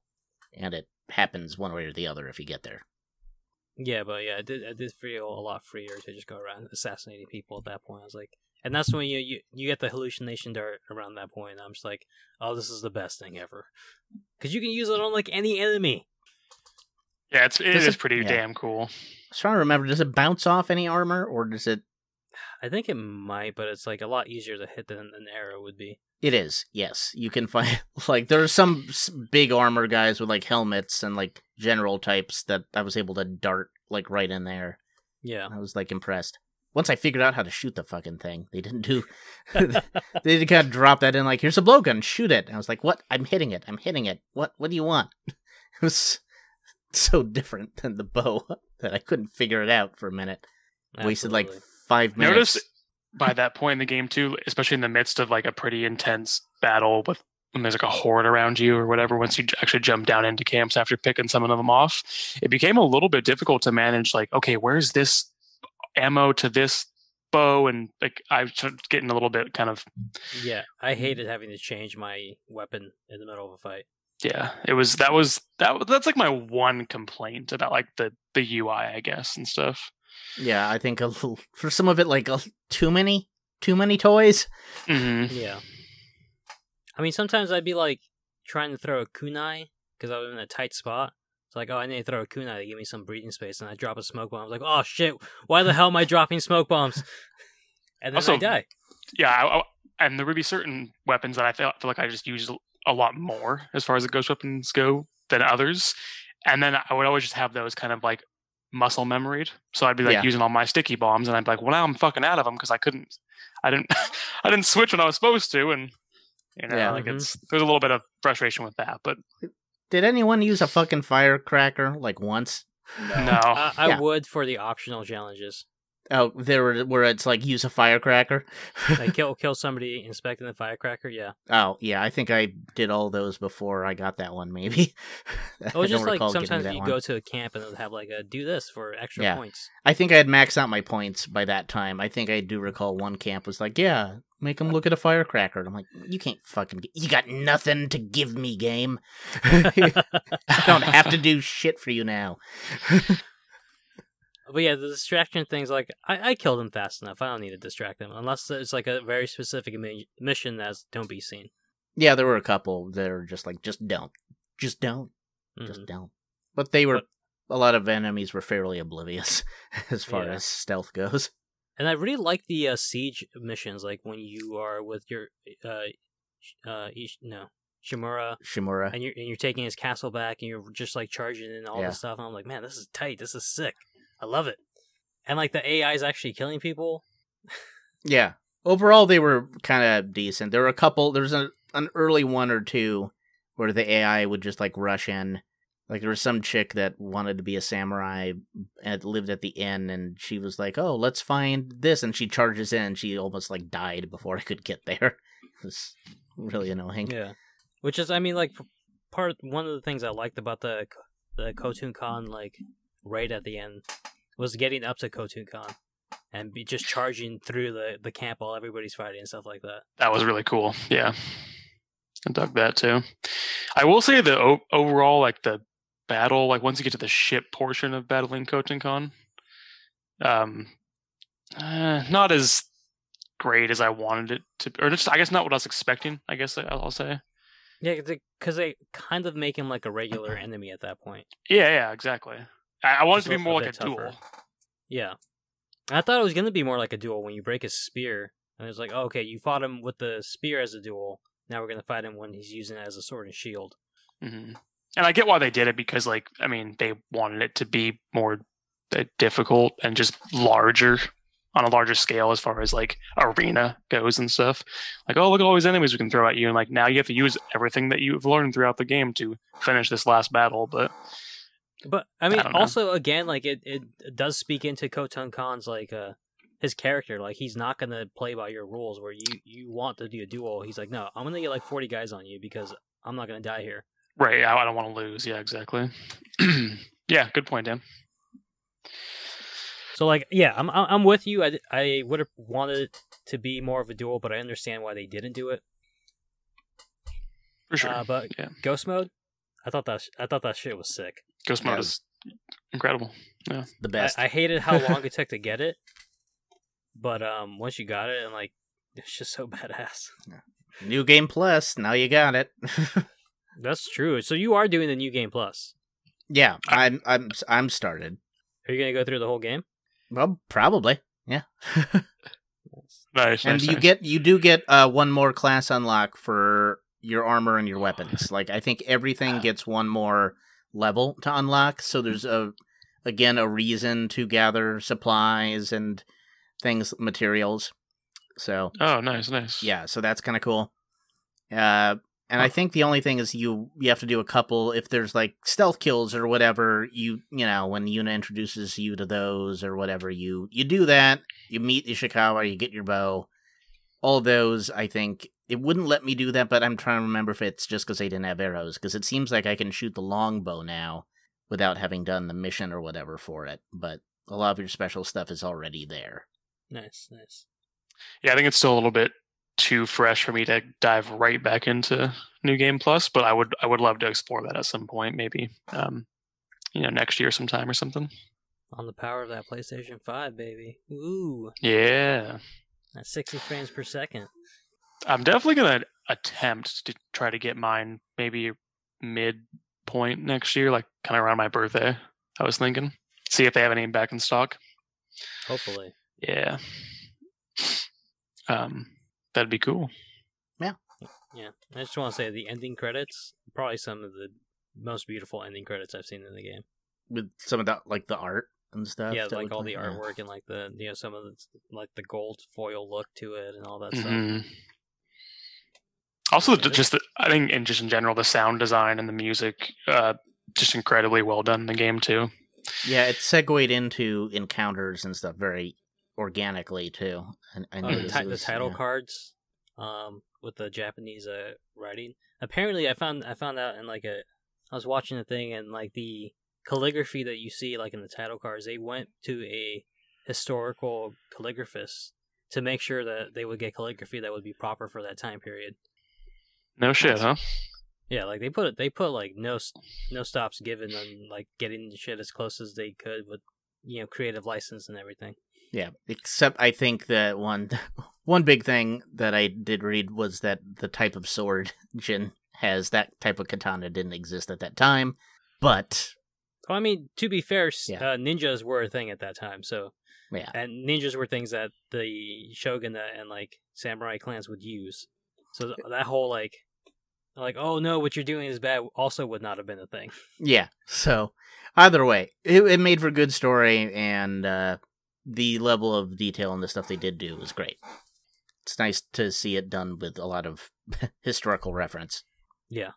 and it happens one way or the other if you get there. Yeah, but yeah, it did, it did feel a lot freer to just go around assassinating people at that point. I was like, and that's when you you, you get the hallucination dart around that point. I'm just like, oh, this is the best thing ever, because you can use it on like any enemy. Yeah, it's it Does is it- pretty yeah. damn cool. I was trying to remember, does it bounce off any armor, or does it? I think it might, but it's like a lot easier to hit than an arrow would be. It is, yes. You can find like there are some big armor guys with like helmets and like general types that I was able to dart like right in there. Yeah, I was like impressed. Once I figured out how to shoot the fucking thing, they didn't do. they kind of drop that in like, "Here's a blowgun, shoot it." And I was like, "What? I'm hitting it. I'm hitting it. What? What do you want?" It was so different than the bow that I couldn't figure it out for a minute. Wasted like five minutes. Notice by that point in the game too, especially in the midst of like a pretty intense battle with when there's like a horde around you or whatever, once you actually jump down into camps after picking some of them off, it became a little bit difficult to manage like, okay, where's this ammo to this bow? And like I was getting a little bit kind of Yeah, I hated having to change my weapon in the middle of a fight. yeah, it was that was that was- that's like my one complaint about like the the UI, I guess, and stuff. Yeah, I think a little for some of it, like a, too many, too many toys. hmm Yeah. I mean, sometimes I'd be like trying to throw a kunai because I was in a tight spot. It's like, oh, I need to throw a kunai to give me some breathing space, and I drop a smoke bomb. I was like, oh shit, why the hell am I dropping smoke bombs? And then I die. yeah, I, I- and there would be certain weapons that I feel, feel like I just use a lot more as far as the ghost weapons go than others, and then I would always just have those kind of like muscle memoried. So I'd be like Yeah. using all my sticky bombs, and I'd be like, well, now I'm fucking out of them because I couldn't, I didn't, I didn't switch when I was supposed to, and you know, Yeah. like Mhm. it's there's a little bit of frustration with that, but Did anyone use a fucking firecracker like once? no, I, I Yeah. would for the optional challenges. Oh, there were where it's like use a firecracker. Like kill kill somebody inspecting the firecracker. Yeah, oh yeah, I think I did all those before I got that one. Maybe. It was just like sometimes you one. go to a camp and they'll have like a do this for extra Yeah. points. I think I had maxed out my points by that time. I think I do recall one camp was like, "Yeah, make them look at a firecracker." And I'm like, "You can't fucking. Get- you got nothing to give me, game. I don't have to do shit for you now." But yeah, the distraction things like I, I killed him fast enough. I don't need to distract them unless it's like a very specific mi- mission that's don't be seen. Yeah, there were a couple that are just like, just don't, just don't, just Mhm. don't. But they were. But- a lot of enemies were fairly oblivious as far Yeah. as stealth goes. And I really like the uh, siege missions, like when you are with your uh, uh, Ish- no Shimura, Shimura. and you're and you're taking his castle back, and you're just like charging in all Yeah. this stuff. And I'm like, man, this is tight. This is sick. I love it. And like the AI is actually killing people. Yeah. Overall, they were kind of decent. There were a couple. There was a, an early one or two where the AI would just like rush in. Like there was some chick that wanted to be a samurai and lived at the inn, and she was like, "Oh, let's find this," and she charges in. She almost like died before I could get there. It was really annoying. Yeah, which is, I mean, like part one of the things I liked about the the Khotun Khan like raid at the end was getting up to Khotun Khan and be just charging through the the camp while everybody's fighting and stuff like that. that was really cool. Yeah, I dug that too. I will say the o- overall like the battle, like once you get to the ship portion of battling Khotun Khan, um, uh, not as great as I wanted it to, or just I guess not what I was expecting. I guess I'll say. Yeah, because they kind of make him like a regular enemy at that point. Yeah, yeah, exactly. I, I want it to be more a like a bit tougher. duel. Yeah, I thought it was gonna be more like a duel when you break his spear, and it's like, oh, okay, you fought him with the spear as a duel. Now we're gonna fight him when he's using it as a sword and shield. hmm And I get why they did it because, like, I mean, they wanted it to be more uh, difficult and just larger on a larger scale as far as like arena goes and stuff. Like, oh, look at all these enemies we can throw at you, and like now you have to use everything that you've learned throughout the game to finish this last battle. But But I mean, know. also again, like it, it does speak into Khotun Khan's like uh his character. Like he's not gonna play by your rules. Where you you want to do a duel, he's like, no, I'm gonna get like 40 guys on you because I'm not gonna die here. Right. I, I don't want to lose. Yeah, exactly. yeah, good point, Dan. So like, yeah, I'm I'm I'm with you. I I would have wanted it to be more of a duel, but I understand why they didn't do it. For sure. Uh, but yeah. Ghost mode, I thought that sh- I thought that shit was sick. Ghost Yeah, mode it is incredible. The best. I hated how long it took to get it, but um, once you got it, and like, it's just so badass. New game plus. Now you got it. That's true. So you are doing the new game plus. yeah, I'm I'm I'm started. Are you gonna go through the whole game? Well, probably. Yeah. Nice. and nice, you nice. get you do get uh one more class unlock for your armor and your weapons. Like I think everything gets one more level to unlock, so there's a again a reason to gather supplies and things materials. So, Oh, nice, nice. yeah, so that's kind of cool. Uh and I think the only thing is you you have to do a couple if there's like stealth kills or whatever, you you know, when Yuna introduces you to those or whatever, you you do that, you meet Ishikawa, you get your bow. All those, I think it wouldn't let me do that, but I'm trying to remember if it's just because they didn't have arrows, because it seems like I can shoot the longbow now without having done the mission or whatever for it. But a lot of your special stuff is already there. Nice, nice. Yeah, I think it's still a little bit too fresh for me to dive right back into New Game Plus, but I would I would love to explore that at some point, maybe. Um, you know, next year sometime or something. On the power of that PlayStation Five, baby. Ooh, Yeah. that's sixty frames per second. I'm definitely gonna attempt to try to get mine maybe mid point next year, like kind of around my birthday. I was thinking, see if they have any back in stock. Hopefully. Yeah, um, that'd be cool. Yeah, yeah. I just want to say the ending credits probably some of the most beautiful ending credits I've seen in the game. With some of that like the art and stuff. yeah, like look all the yeah. artwork and like the you know some of the like the gold foil look to it and all that Mhm. stuff. Also, Yeah, just the, I think, in just in general, the sound design and the music, uh, just incredibly well done in the game too. Yeah, it segued into encounters and stuff very organically too. And I Oh, the, noticed ti- the title yeah. cards, um, with the Japanese uh writing. Apparently, I found I found out in like a I was watching a thing and like the calligraphy that you see like in the title cards, they went to a historical calligraphist to make sure that they would get calligraphy that would be proper for that time period. No shit, huh? Yeah, like they put it, they put like no no stops given on like getting the shit as close as they could with you know creative license and everything. Yeah, except I think that one one big thing that I did read was that the type of sword Jin has, that type of katana didn't exist at that time. But Well, I mean, to be fair, Yeah. uh, ninjas were a thing at that time, so yeah, and ninjas were things that the shogun and like samurai clans would use. So that whole like, like oh no, what you're doing is bad, also would not have been a thing. yeah. So either way, it, it made for a good story, and uh, the level of detail and the stuff they did do was great. It's nice to see it done with a lot of historical reference. Yeah,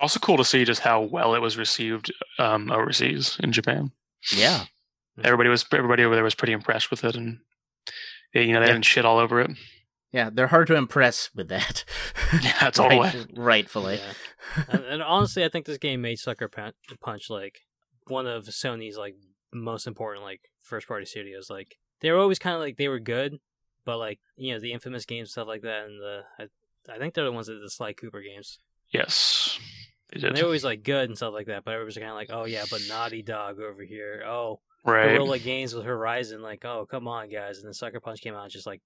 Also, cool to see just how well it was received um, overseas in Japan. Yeah, Everybody was everybody over there was pretty impressed with it, and they, you know they Yeah. didn't shit all over it. Yeah. They're hard to impress with that. Yeah, totally. Right- rightfully. yeah. and, and honestly, I think this game made Sucker Punch, Punch like one of Sony's like most important like first party studios. Like they were always kind of like they were good, but like you know the infamous games stuff like that, and the I, I think they're the ones that did the Sly Cooper games. Yes, they did. They're always like good and stuff like that, but everyone's kind of like, oh yeah, but Naughty Dog over here. Oh, right. Guerrilla Games with Horizon. Like, oh come on, guys. And then Sucker Punch came out, and just like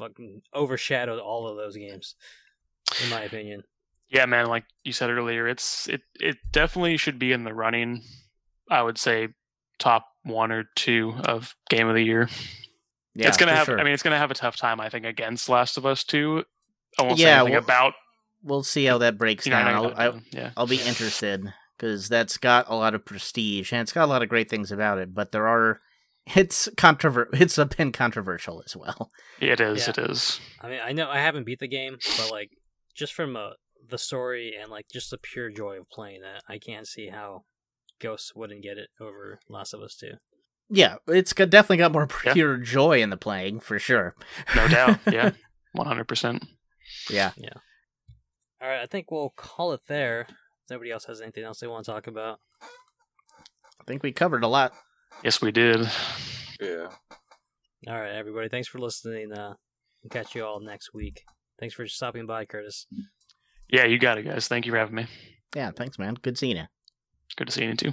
fucking overshadowed all of those games, in my opinion. Yeah, man. Like you said earlier, it's it it definitely should be in the running. I would say top one or two of game of the year. Yeah, it's gonna have. sure. I mean, it's gonna have a tough time. I think against Last of Us Two. I won't Yeah, say anything well, about. we'll see how that breaks You know, down. I know I'll, I, yeah. I'll be interested because that's got a lot of prestige and it's got a lot of great things about it. But there are, it's controver- It's a been controversial as well. It is. Yeah. It is. I mean, I know I haven't beat the game, but like just from uh, the story and like just the pure joy of playing that, I can't see how Ghosts wouldn't get it over Last of Us Two. Yeah, it's got, definitely got more Yeah. pure joy in the playing for sure. No doubt. Yeah. One hundred percent. Yeah. Yeah. All right, I think we'll call it there. If nobody else has anything else they want to talk about. I think we covered a lot. Yes, we did. Yeah. All right, everybody. Thanks for listening. Uh, we'll catch you all next week. Thanks for stopping by, Curtis. Yeah, you got it, guys. Thank you for having me. Yeah, thanks, man. Good seeing you. Good to see you too.